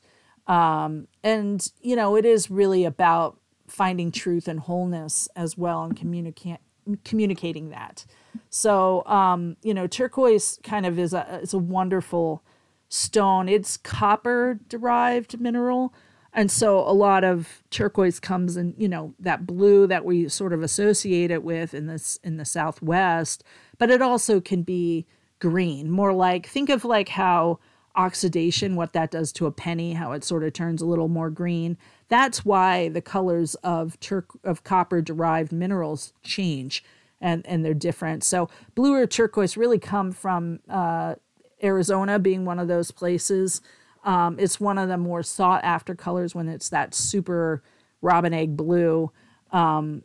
um, and you know it is really about finding truth and wholeness as well and communicate communicating that so um, you know turquoise kind of is a is a wonderful stone it's copper derived mineral and so a lot of turquoise comes in, you know, that blue that we sort of associate it with in this in the southwest, but it also can be green, more like think of like how oxidation what that does to a penny, how it sort of turns a little more green. That's why the colors of turk of copper derived minerals change and and they're different. So blue or turquoise really come from uh, Arizona being one of those places um, it's one of the more sought after colors when it's that super robin egg blue. Um,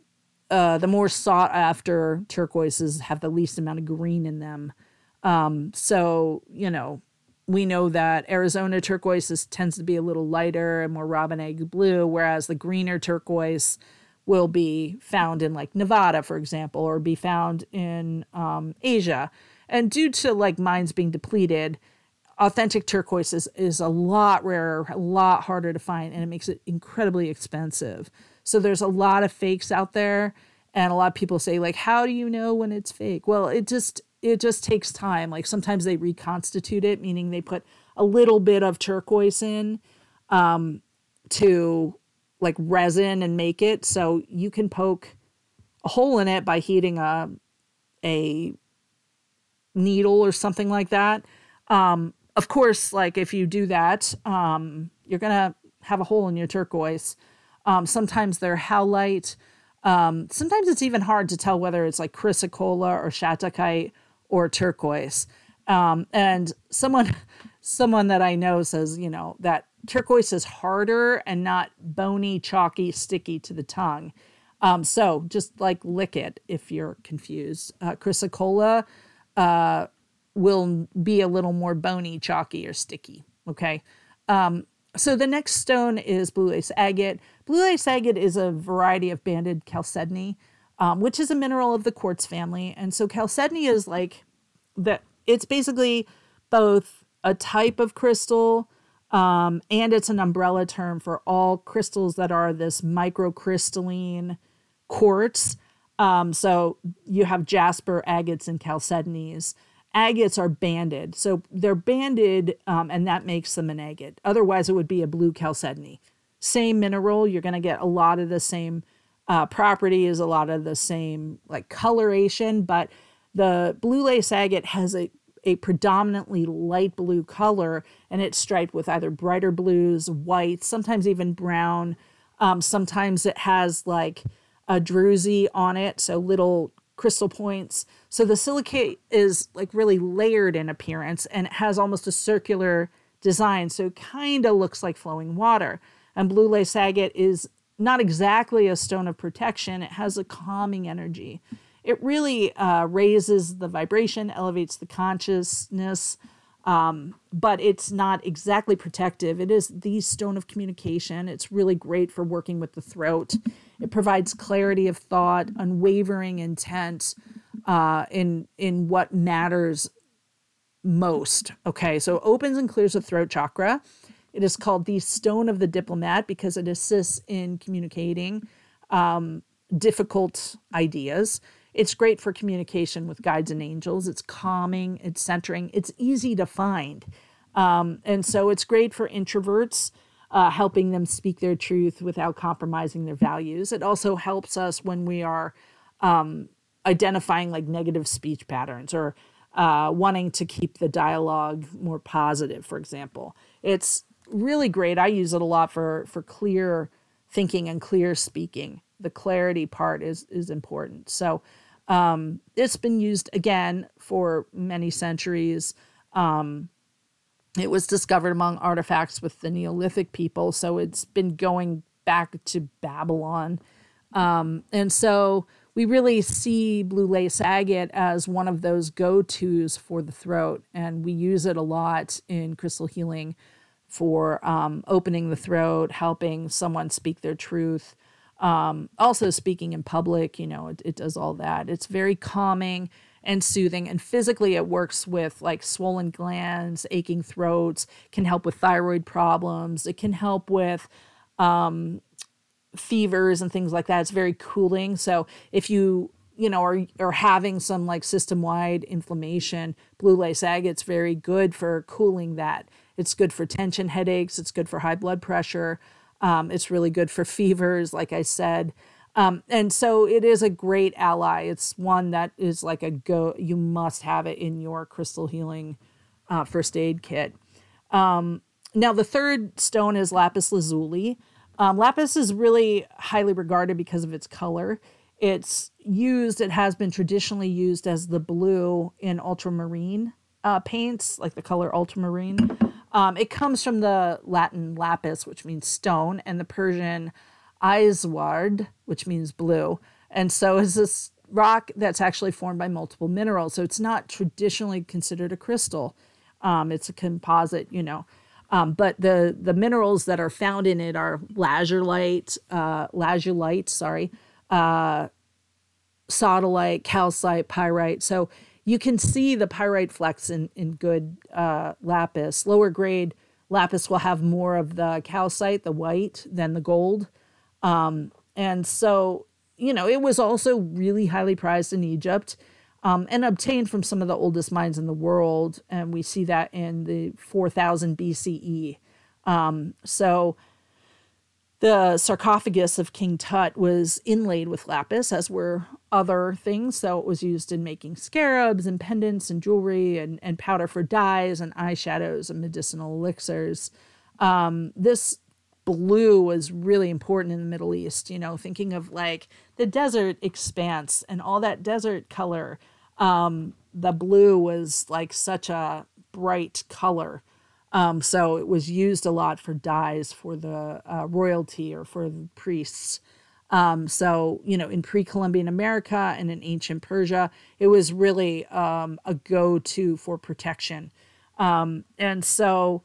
uh, the more sought after turquoises have the least amount of green in them. Um, so, you know, we know that Arizona turquoise tends to be a little lighter and more robin egg blue, whereas the greener turquoise will be found in like Nevada, for example, or be found in um, Asia. And due to like mines being depleted, authentic turquoise is, is a lot rarer, a lot harder to find, and it makes it incredibly expensive. So there's a lot of fakes out there, and a lot of people say like, "How do you know when it's fake?" Well, it just it just takes time. Like sometimes they reconstitute it, meaning they put a little bit of turquoise in um, to like resin and make it so you can poke a hole in it by heating a a needle or something like that. Um, of course, like if you do that, um, you're gonna have a hole in your turquoise. Um, sometimes they're howlite. Um, sometimes it's even hard to tell whether it's like chrysocolla or shattuckite or turquoise. Um, and someone, someone that I know says, you know, that turquoise is harder and not bony, chalky, sticky to the tongue. Um, so just like lick it if you're confused. Uh, chrysocolla, uh, will be a little more bony, chalky, or sticky. Okay. Um, so the next stone is blue lace agate. Blue lace agate is a variety of banded chalcedony, um, which is a mineral of the quartz family. And so chalcedony is like that. It's basically both a type of crystal um, and it's an umbrella term for all crystals that are this microcrystalline quartz. Um, so you have jasper, agates, and chalcedonies agates are banded. So they're banded, um, and that makes them an agate. Otherwise, it would be a blue chalcedony. Same mineral, you're going to get a lot of the same uh, properties, a lot of the same like coloration, but the blue lace agate has a, a predominantly light blue color and it's striped with either brighter blues, whites, sometimes even brown. Um, sometimes it has like a druzy on it, so little crystal points. So the silicate is like really layered in appearance and it has almost a circular design. So it kind of looks like flowing water. And blue lace agate is not exactly a stone of protection, it has a calming energy. It really uh, raises the vibration, elevates the consciousness, um, but it's not exactly protective. It is the stone of communication. It's really great for working with the throat. It provides clarity of thought, unwavering intent uh, in in what matters most. Okay, so opens and clears the throat chakra. It is called the stone of the diplomat because it assists in communicating um, difficult ideas. It's great for communication with guides and angels. It's calming, it's centering, it's easy to find. Um, and so it's great for introverts uh, helping them speak their truth without compromising their values. It also helps us when we are um, identifying like negative speech patterns or uh, wanting to keep the dialogue more positive, for example. It's really great. I use it a lot for for clear thinking and clear speaking. the clarity part is is important. So um, it's been used again for many centuries. Um, it was discovered among artifacts with the Neolithic people, so it's been going back to Babylon. Um, and so we really see blue lace agate as one of those go tos for the throat, and we use it a lot in crystal healing for um, opening the throat, helping someone speak their truth. Um, also, speaking in public, you know, it, it does all that. It's very calming and soothing. And physically, it works with like swollen glands, aching throats, can help with thyroid problems. It can help with um, fevers and things like that. It's very cooling. So if you you know are are having some like system wide inflammation, blue lace agate's very good for cooling that. It's good for tension headaches. It's good for high blood pressure. Um, it's really good for fevers, like I said. Um, and so it is a great ally. It's one that is like a go, you must have it in your crystal healing uh, first aid kit. Um, now, the third stone is lapis lazuli. Um, lapis is really highly regarded because of its color. It's used, it has been traditionally used as the blue in ultramarine uh, paints, like the color ultramarine. Um, it comes from the Latin lapis, which means stone, and the Persian isward, which means blue. And so is this rock that's actually formed by multiple minerals. So it's not traditionally considered a crystal. Um, it's a composite, you know. Um, but the the minerals that are found in it are lazulite, uh, lazulite, sorry, uh, sodalite, calcite, pyrite. So you can see the pyrite flecks in, in good uh, lapis. Lower grade lapis will have more of the calcite, the white, than the gold. Um, and so, you know, it was also really highly prized in Egypt um, and obtained from some of the oldest mines in the world. And we see that in the 4000 BCE. Um, so, the sarcophagus of King Tut was inlaid with lapis, as were other things. So it was used in making scarabs and pendants and jewelry and, and powder for dyes and eyeshadows and medicinal elixirs. Um, this blue was really important in the Middle East, you know, thinking of like the desert expanse and all that desert color. Um, the blue was like such a bright color. Um, so it was used a lot for dyes for the uh, royalty or for the priests. Um, so, you know, in pre Columbian America and in ancient Persia, it was really um, a go to for protection. Um, and so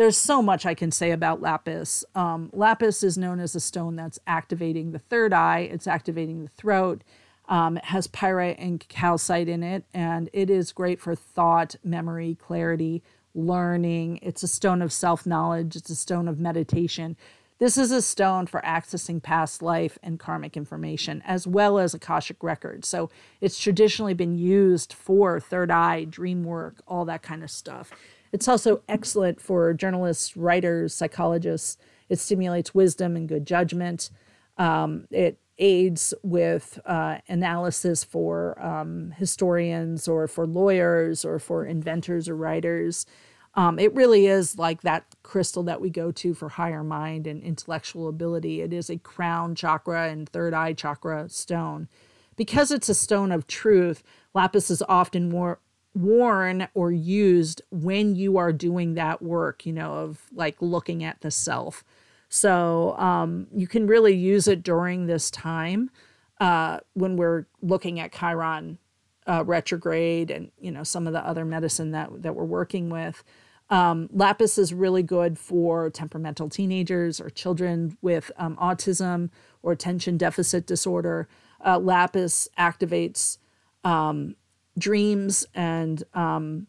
there's so much I can say about lapis. Um, lapis is known as a stone that's activating the third eye, it's activating the throat. Um, it has pyrite and calcite in it, and it is great for thought, memory, clarity, learning. It's a stone of self knowledge, it's a stone of meditation. This is a stone for accessing past life and karmic information, as well as Akashic records. So it's traditionally been used for third eye, dream work, all that kind of stuff. It's also excellent for journalists, writers, psychologists. It stimulates wisdom and good judgment. Um, it aids with uh, analysis for um, historians or for lawyers or for inventors or writers. Um, it really is like that crystal that we go to for higher mind and intellectual ability. It is a crown chakra and third eye chakra stone. Because it's a stone of truth, lapis is often more worn or used when you are doing that work, you know, of like looking at the self. So um, you can really use it during this time uh, when we're looking at Chiron uh, retrograde and you know some of the other medicine that that we're working with. Um, lapis is really good for temperamental teenagers or children with um, autism or attention deficit disorder. Uh, lapis activates um, dreams, and um,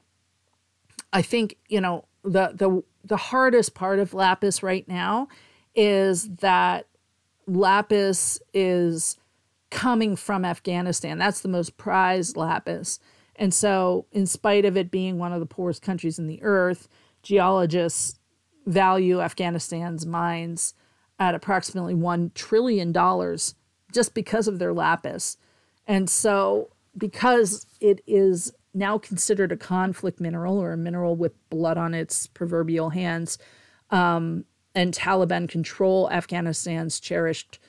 I think you know the the the hardest part of lapis right now is that lapis is coming from Afghanistan. That's the most prized lapis. And so, in spite of it being one of the poorest countries in the earth, geologists value Afghanistan's mines at approximately $1 trillion just because of their lapis. And so, because it is now considered a conflict mineral or a mineral with blood on its proverbial hands, um, and Taliban control Afghanistan's cherished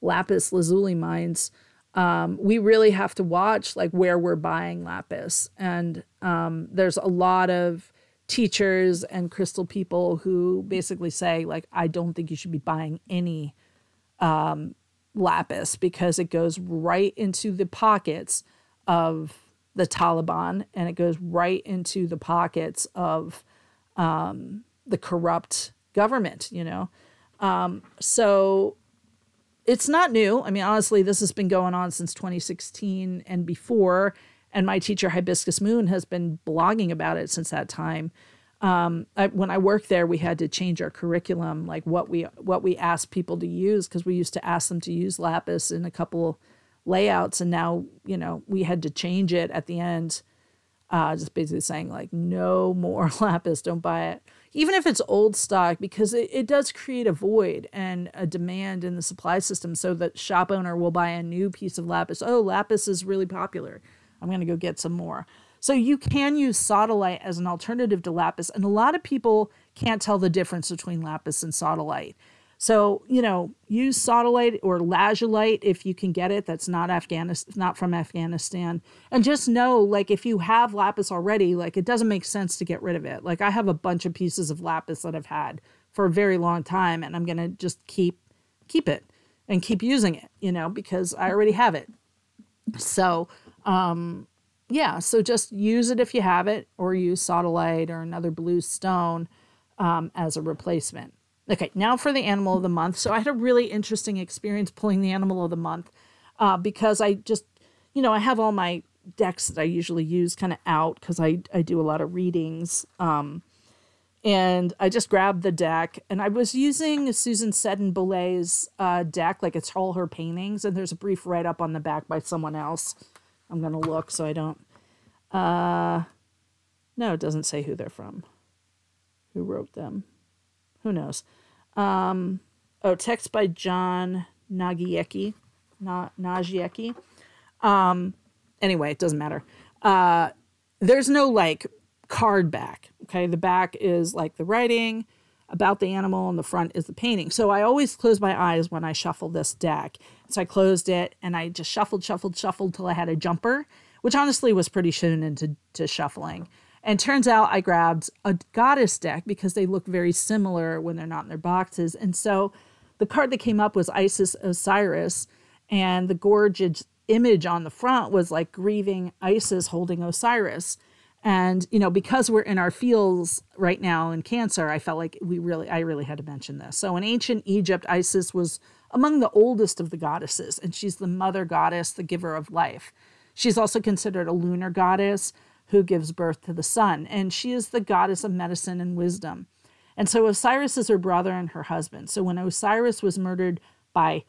lapis lazuli mines, um, we really have to watch like where we're buying lapis. And um, there's a lot of teachers and crystal people who basically say like, I don't think you should be buying any um, lapis because it goes right into the pockets of the Taliban and it goes right into the pockets of um, the corrupt government, you know. Um, so it's not new. I mean, honestly, this has been going on since 2016 and before. And my teacher, Hibiscus Moon, has been blogging about it since that time. Um, I, when I worked there, we had to change our curriculum, like what we what we asked people to use, because we used to ask them to use lapis in a couple layouts, and now you know we had to change it at the end, uh, just basically saying like no more lapis, don't buy it even if it's old stock, because it, it does create a void and a demand in the supply system so that shop owner will buy a new piece of lapis. Oh, lapis is really popular. I'm going to go get some more. So you can use sodalite as an alternative to lapis. And a lot of people can't tell the difference between lapis and sodalite. So, you know, use sodalite or lazulite if you can get it. That's not Afghanistan, not from Afghanistan. And just know, like, if you have lapis already, like, it doesn't make sense to get rid of it. Like, I have a bunch of pieces of lapis that I've had for a very long time, and I'm gonna just keep keep it and keep using it, you know, because I already have it. So, um, yeah, so just use it if you have it, or use sodalite or another blue stone um, as a replacement. Okay, now for the animal of the month. So I had a really interesting experience pulling the animal of the month uh, because I just, you know, I have all my decks that I usually use kind of out because I, I do a lot of readings. Um, and I just grabbed the deck and I was using Susan Seddon Boulet uh, deck, like it's all her paintings. And there's a brief write up on the back by someone else. I'm going to look so I don't. Uh, no, it doesn't say who they're from, who wrote them. Who knows? Um, oh, text by John Nagiecki. Na- Nagiecki. Um, anyway, it doesn't matter. Uh, there's no like card back. Okay. The back is like the writing about the animal and the front is the painting. So I always close my eyes when I shuffle this deck. So I closed it and I just shuffled, shuffled, shuffled till I had a jumper, which honestly was pretty soon into to shuffling. And turns out I grabbed a goddess deck because they look very similar when they're not in their boxes. And so the card that came up was Isis Osiris, and the gorgeous image on the front was like grieving Isis holding Osiris. And you know, because we're in our fields right now in Cancer, I felt like we really, I really had to mention this. So in ancient Egypt, Isis was among the oldest of the goddesses, and she's the mother goddess, the giver of life. She's also considered a lunar goddess who gives birth to the sun, and she is the goddess of medicine and wisdom. And so Osiris is her brother and her husband. So when Osiris was murdered by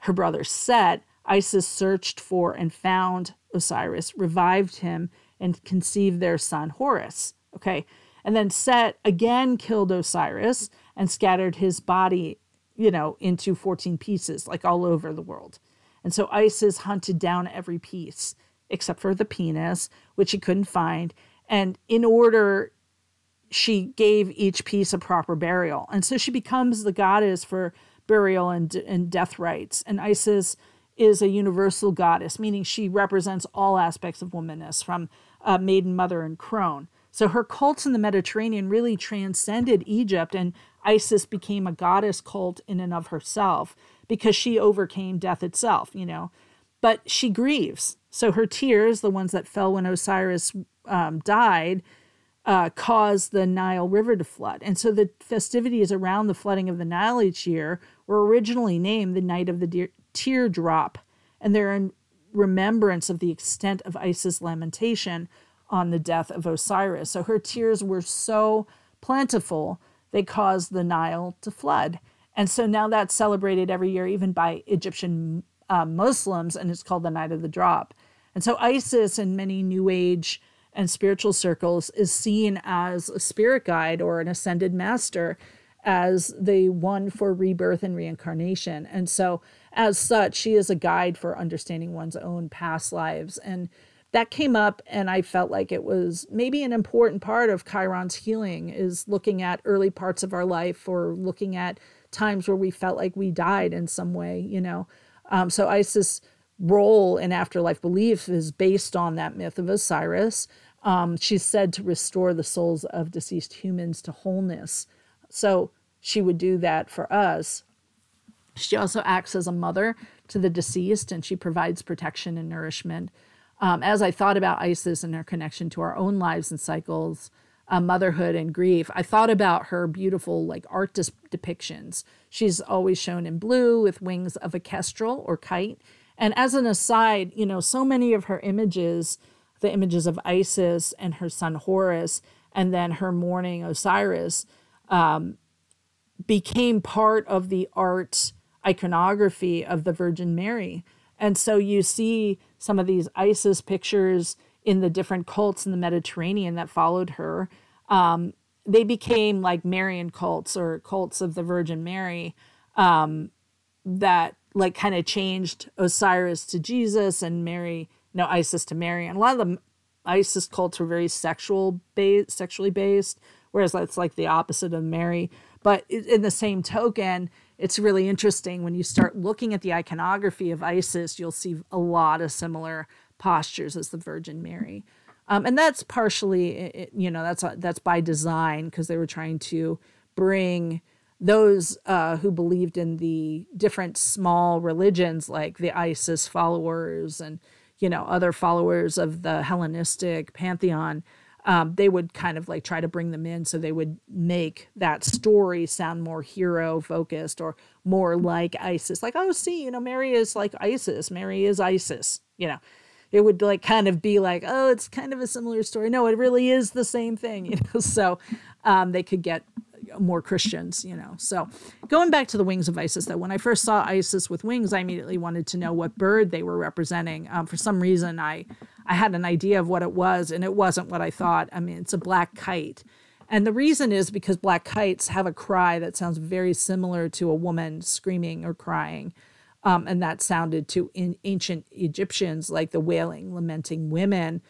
her brother Set, Isis searched for and found Osiris, revived him, and conceived their son Horus. Okay. And then Set again killed Osiris and scattered his body, you know, into 14 pieces, like all over the world. And so Isis hunted down every piece except for the penis, which she couldn't find. And in order, she gave each piece a proper burial. And so she becomes the goddess for burial and, and death rites. And Isis is a universal goddess, meaning she represents all aspects of womanness from uh, maiden, mother, and crone. So her cults in the Mediterranean really transcended Egypt, and Isis became a goddess cult in and of herself because she overcame death itself, you know. But she grieves. So her tears, the ones that fell when Osiris um, died, uh, caused the Nile River to flood. And so the festivities around the flooding of the Nile each year were originally named the Night of the De- Teardrop. And they're in remembrance of the extent of Isis' lamentation on the death of Osiris. So her tears were so plentiful, they caused the Nile to flood. And so now that's celebrated every year, even by Egyptian uh, Muslims, and it's called the Night of the Drop. And so Isis in many New Age and spiritual circles is seen as a spirit guide or an ascended master as the one for rebirth and reincarnation. And so, as such, she is a guide for understanding one's own past lives. And that came up, and I felt like it was maybe an important part of Chiron's healing is looking at early parts of our life or looking at times where we felt like we died in some way, you know. Um, so Isis' role in afterlife belief is based on that myth of Osiris. Um, she's said to restore the souls of deceased humans to wholeness. So she would do that for us. She also acts as a mother to the deceased and she provides protection and nourishment. Um, as I thought about Isis and her connection to our own lives and cycles, uh, motherhood and grief, I thought about her beautiful like art dis- depictions. She's always shown in blue with wings of a kestrel or kite. And as an aside, you know, so many of her images, the images of Isis and her son Horus, and then her mourning Osiris, um, became part of the art iconography of the Virgin Mary. And so you see some of these Isis pictures in the different cults in the Mediterranean that followed her. Um, they became like Marian cults or cults of the Virgin Mary um, that like kind of changed Osiris to Jesus and Mary, no Isis to Mary. And a lot of the Isis cults were very sexual based, sexually based, whereas that's like the opposite of Mary. But in the same token, it's really interesting when you start looking at the iconography of Isis, you'll see a lot of similar postures as the Virgin Mary. Um, and that's partially, you know, that's that's by design because they were trying to bring those uh, who believed in the different small religions, like the Isis followers and you know other followers of the Hellenistic pantheon, um, they would kind of like try to bring them in so they would make that story sound more hero focused or more like Isis. Like, oh, see, you know, Mary is like Isis. Mary is Isis. You know, it would like kind of be like, oh, it's kind of a similar story. No, it really is the same thing. You know, so um, they could get more Christians, you know. So going back to the wings of Isis, though, when I first saw Isis with wings, I immediately wanted to know what bird they were representing. Um, for some reason, I I had an idea of what it was, and it wasn't what I thought. I mean, it's a black kite. And the reason is because black kites have a cry that sounds very similar to a woman screaming or crying. Um, and that sounded to in ancient Egyptians like the wailing, lamenting women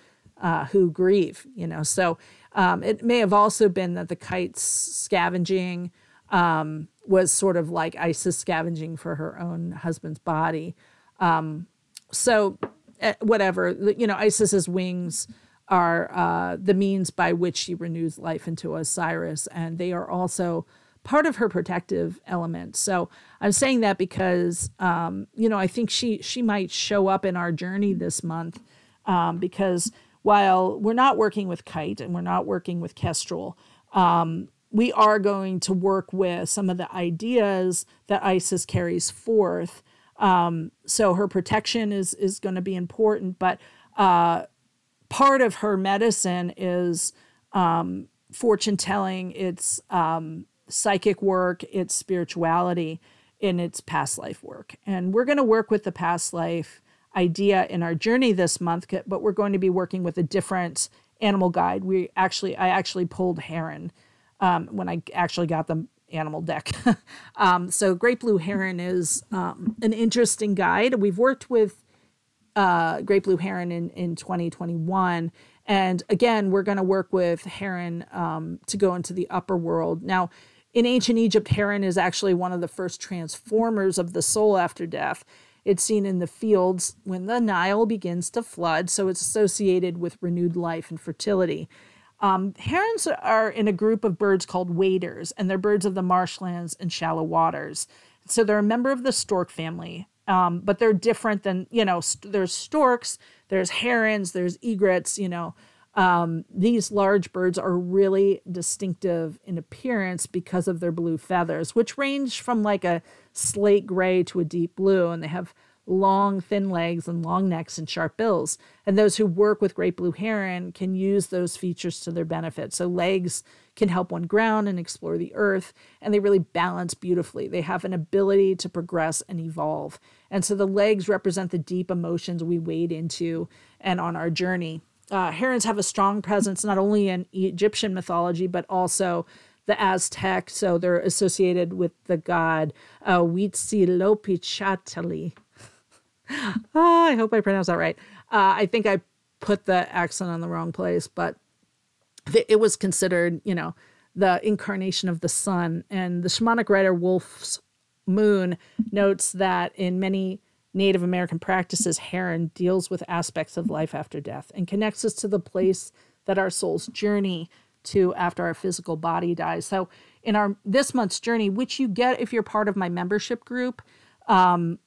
uh, who grieve, you know. So um, it may have also been that the kites scavenging um, was sort of like Isis scavenging for her own husband's body. Um, so, uh, whatever, you know, Isis's wings are uh, the means by which she renews life into Osiris, and they are also part of her protective element. So I'm saying that because um, you know I think she she might show up in our journey this month um, because while we're not working with kite and we're not working with kestrel, um, we are going to work with some of the ideas that Isis carries forth. Um, so her protection is is going to be important, but uh, part of her medicine is um, fortune telling. It's um, psychic work. It's spirituality in its past life work, and we're going to work with the past life idea in our journey this month, but we're going to be working with a different animal guide. We actually, I actually pulled heron um, when I actually got the animal deck. um, so Great Blue Heron is um, an interesting guide. We've worked with uh, Great Blue Heron in, in 2021. And again, we're going to work with heron um, to go into the upper world. Now, in ancient Egypt, heron is actually one of the first transformers of the soul after death. It's seen in the fields when the Nile begins to flood, so it's associated with renewed life and fertility. Um, herons are in a group of birds called waders, and they're birds of the marshlands and shallow waters. So they're a member of the stork family, um, but they're different than, you know, st- there's storks, there's herons, there's egrets, you know. Um, these large birds are really distinctive in appearance because of their blue feathers, which range from like a slate gray to a deep blue, and they have long, thin legs and long necks and sharp bills. And those who work with great blue heron can use those features to their benefit. So, legs can help one ground and explore the earth, and they really balance beautifully. They have an ability to progress and evolve. And so, the legs represent the deep emotions we wade into and on our journey uh, herons have a strong presence not only in Egyptian mythology but also the Aztec. So they're associated with the god uh, Huitzilopochtli. oh, I hope I pronounced that right. Uh, I think I put the accent on the wrong place, but it was considered, you know, the incarnation of the sun. And the shamanic writer Wolf's Moon notes that in many Native American practices, Heron deals with aspects of life after death and connects us to the place that our souls journey to after our physical body dies. So in our this month's journey, which you get if you're part of my membership group, um,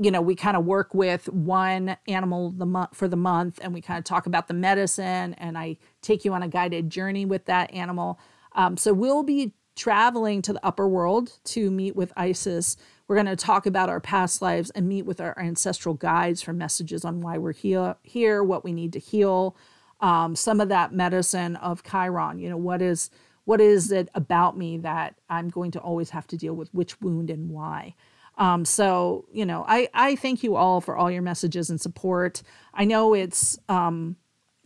you know, we kind of work with one animal the month for the month, and we kind of talk about the medicine, and I take you on a guided journey with that animal. Um, so we'll be traveling to the upper world to meet with Isis. We're going to talk about our past lives and meet with our ancestral guides for messages on why we're here, what we need to heal, um, some of that medicine of Chiron. You know, what is what is it about me that I'm going to always have to deal with which wound and why? Um, so, you know, I, I thank you all for all your messages and support. I know it's um,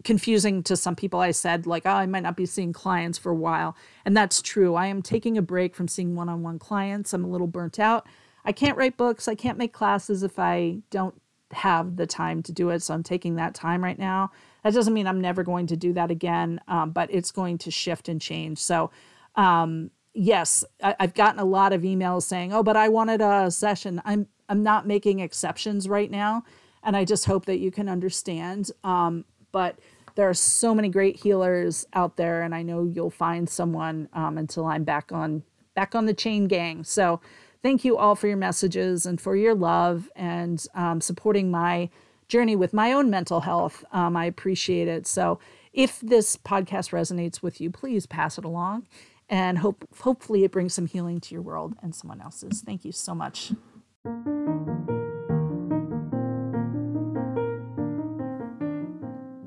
confusing to some people. I said, like, oh, I might not be seeing clients for a while. And that's true. I am taking a break from seeing one on one clients. I'm a little burnt out. I can't write books, I can't make classes if I don't have the time to do it. So I'm taking that time right now. That doesn't mean I'm never going to do that again, um, but it's going to shift and change. So, um, yes, I, have gotten a lot of emails saying, "Oh, but I wanted a session." I'm I'm not making exceptions right now, and I just hope that you can understand. Um, but there are so many great healers out there, and I know you'll find someone um, until I'm back on back on the chain gang. So, thank you all for your messages and for your love and um, supporting my journey with my own mental health. Um, I appreciate it. So, if this podcast resonates with you, please pass it along and hope hopefully it brings some healing to your world and someone else's. Thank you so much.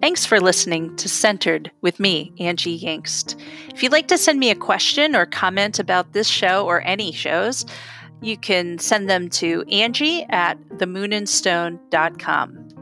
Thanks for listening to Centered with me, Angie Yingst. If you'd like to send me a question or comment about this show or any shows, you can send them to Angie at themoonandstone.com.